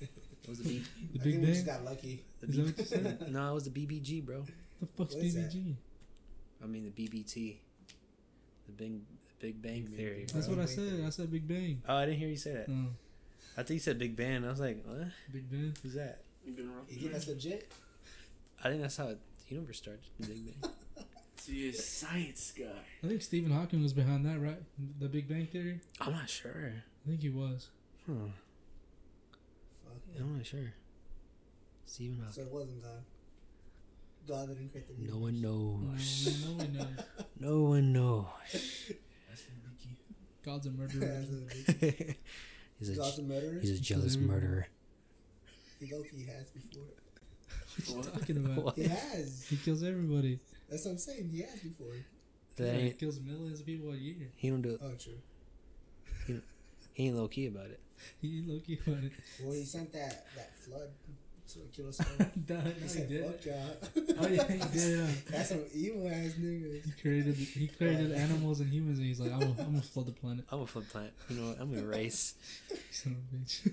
It was the B. The I Big think we just got lucky. The Is that what you said? B- no, it was the BBG, bro. The fuck's What is that? BBG? I mean the BBT, the Big Big Bang Big Theory. That's what I said. Bang. I said Big Bang. Oh, I didn't hear you say that. Oh, I think you said Big Bang. I was like, what? Big Bang. Who's that? You been around You for think that's legit? I think that's how the universe started. The Big Bang. See, a science guy. I think Stephen Hawking was behind that, right? The Big Bang Theory. I'm not sure. I think he was. Huh. Fuck. I'm not sure. Stephen Hawking. So Hawking. it wasn't God. God didn't create the No one knows. man, no one knows. No one knows. That's the Ricky. God's a murderer. he's a God's a murderer. he's a He kills jealous everyone. murderer. He Loki has before. what are you talking about? What? He has. He kills everybody. That's what I'm saying. He has before. That Yeah, he kills millions of people a year. he don't do it. Oh, true. He ain't low key about it. He ain't low key about it. Well, he sent that that flood to kill us all. Nah, He he said, did. "Fuck y'all." Oh yeah, he did. yeah. That's some evil ass niggas. He created he created animals and humans, and he's like, I'm gonna, I'm gonna flood the planet. I'm a flip plant. You know what? I'm gonna race. Son of a bitch.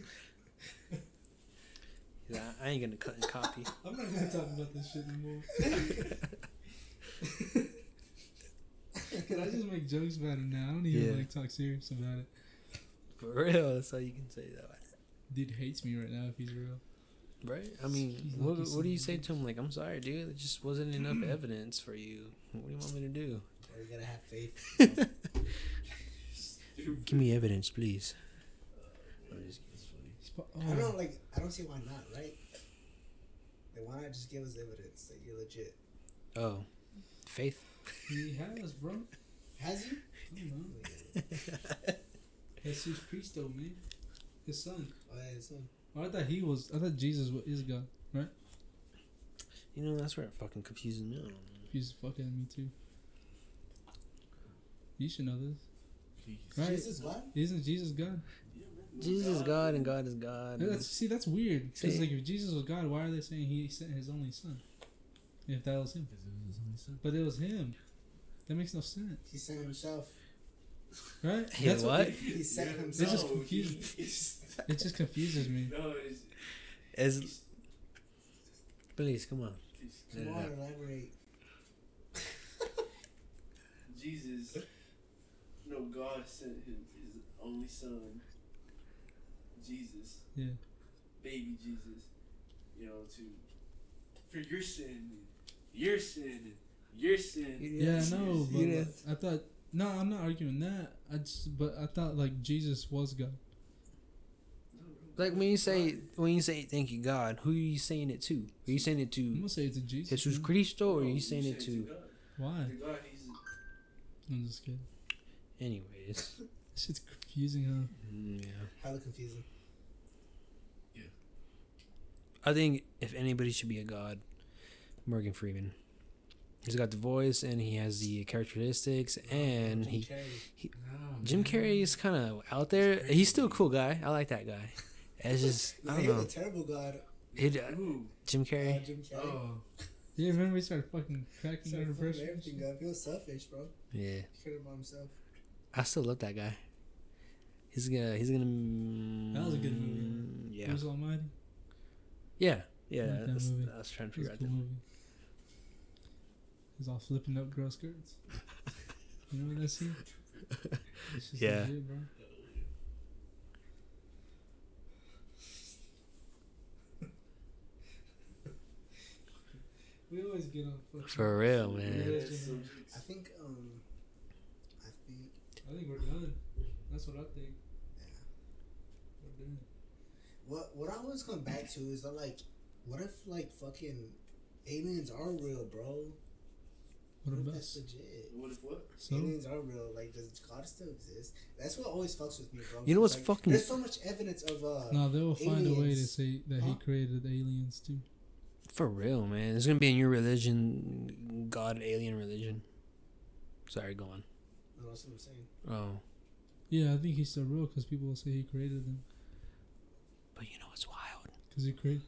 Yeah, I ain't gonna cut and copy. I'm not gonna talk about this shit anymore. Can I just make jokes about it now? I don't even Yeah. like talk serious about it. For real, that's all you can say that. Dude hates me right now if he's real. Right? I mean, what, what do you say to him? Like, I'm sorry, dude. There just wasn't enough evidence for you. What do you want me to do? Or you gotta have faith. Give me evidence, please. I'm just That's funny. He's po- I oh, don't like. I don't see why not. Right? Like, why not just give us evidence that you're legit? Oh, faith. he has, bro. Has he? I don't know. Jesus Cristo, man. His son. Oh, yeah, his son. I thought he was. I thought Jesus wa- is God. Right? You know, that's where it fucking confuses me. I don't know. He's fucking me too. You should know this, Please. right? Jesus, what? Isn't Jesus God? Yeah, man. Jesus is God and God is God. That's, see, that's weird. Because like, if Jesus was God, why are they saying He sent His only Son? If that was Him, Because it was his only son. but it was Him. That makes no sense, He sent himself. Right? Yeah, That's what? He sent Yeah, himself. just no, confusing. It just confuses me. No, it's, As, please, come on. Come on, elaborate. Jesus. No, God sent his, his only son, Jesus, Yeah. baby Jesus, you know, to for your sin, your sin, your sin. Yeah, I know, but You I thought. No, I'm not arguing that. I just, but I thought like Jesus was God. Like when you say when you say thank you God, who are you saying it to? Are you saying it to? I'm to gonna say it's a Jesus. Jesus man. Cristo, or are No, you saying it say to? God. Why? God, he's I'm just kidding. Anyways, This shit's confusing, huh? mm, yeah. Highly confusing. Yeah. I think if anybody should be a god, Morgan Freeman. He's got the voice and he has the characteristics, and Jim he Carrey. no, Jim. Carrey is kind of out there. He's still a cool guy. I like that guy. It's just No, I don't was know. a terrible god. It, uh, Ooh, Jim Uh, Carrey. Jim Carrey. oh, Yeah, remember we started fucking cracking Started under fucking pressure. everything up. He was selfish, bro. Yeah. He cared about himself. I still love that guy. He's gonna. He's gonna. That was a good movie. Yeah. Bruce Almighty. Yeah. Yeah. I like that that's- movie. I was trying to It was figure out cool that. movie. He's all flipping up girl skirts. you know that scene? It's just Yeah. legit, bro. we always get on For real, man. religion. I think um, I think I think we're done. That's what I think. Yeah. We're done. what what I always come back to is that like, what if like fucking aliens are real, bro? What if about that's legit? What if what? so? Aliens are real. Like, does God still exist? That's what always fucks with me, bro. You know what's Like, fucking- There's so much evidence of uh. No, they will find a way to say that he created aliens too. For real, man. There's gonna be a new religion, God alien religion. Sorry, go on. No, that's what I'm saying. Oh, Yeah, I think he's still real because people will say he created them. but you know what's wild? Because he created.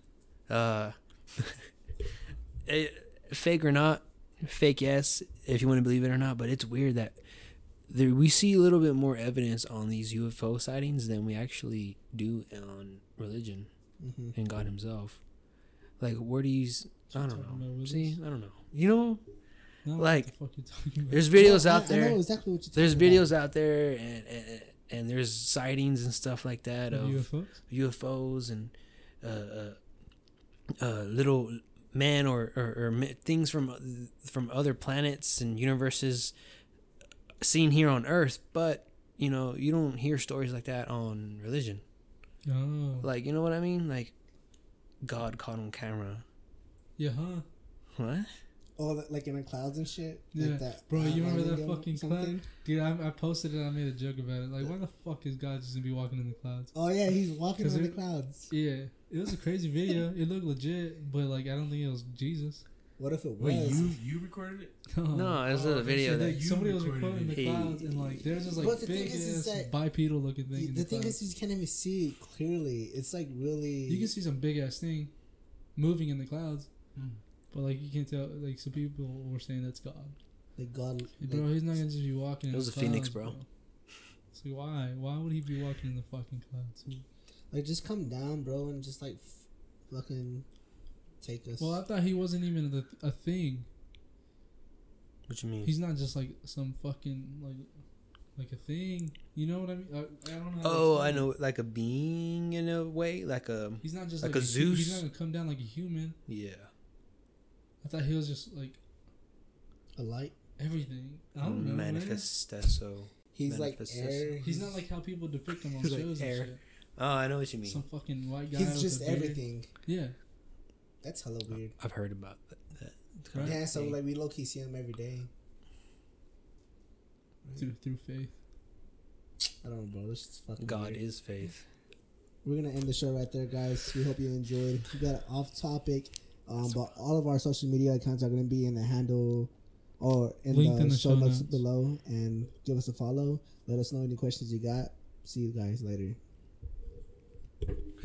Uh, eh, fake or not, fake yes, if you want to believe it or not. But it's weird that there, we see a little bit more evidence on these UFO sightings than we actually do on religion Mm-hmm. and God Himself. Like, where do you? i don't know. See, I don't know. You know, No, Like, the fuck you talking about? there's videos I, out I there. know exactly There's videos out there, and, and and there's sightings and stuff like that Of of UFOs. UFOs and uh, uh, uh, little man or, or, or things from from other planets and universes seen here on Earth, but you know you don't hear stories like that on religion. Oh, Like you know what I mean? Like God caught on camera. yeah, huh? What? Oh, that- like in the clouds and shit. Yeah. Like that, Bro, uh, you remember Island that Game fucking something? Dude, I, I posted it. I made a joke about it. Like, why the fuck is God just gonna be walking in the clouds? Oh yeah, he's walking 'Cause on the clouds. Yeah, it was a crazy video. it looked legit, but like, I don't think it was Jesus. What if it was? Wait, you you recorded it? No, it was Oh, a they video that that you somebody was recording it. the Hey. clouds, and like, there's this like the big is, is ass bipedal looking thing. The, in the the thing clouds. is, you can't even see it clearly. It's like really. you can see some big ass thing moving in the clouds, Hmm. but like you can't tell. Like some people were saying that's God. like God. Hey, bro, he's not gonna just be walking. It in was the a phoenix, clouds, bro. So why? Why would he be walking in the fucking clouds? Like just come down, bro, and just like f- fucking take us. Well, I thought he wasn't even the, a thing. What you mean? He's not just like some fucking like like a thing. You know what I mean? I, I don't know. oh, I know, like a being in a way, like a He's not just like like, a hu- He's not gonna come down like a human. yeah. I thought he was just like a light. everything. I don't know. Manifestesso. He's like air. He's not like how people depict him on He's like shows air. and shit. Oh, I know what you mean. Some fucking white guy. He's just a beard. everything. Yeah. That's hella weird. I've heard about that. that Right. Yeah, so like we low key see him every day. Through through faith. I don't know, bro. This is fucking. God weird. is faith. We're gonna end the show right there, guys. We hope you enjoyed. We got off topic, um, but all of our social media accounts are gonna be in the handle or in the, in the show show notes notes. below. And give us a follow. Let us know any questions you got. See you guys later. Thank you.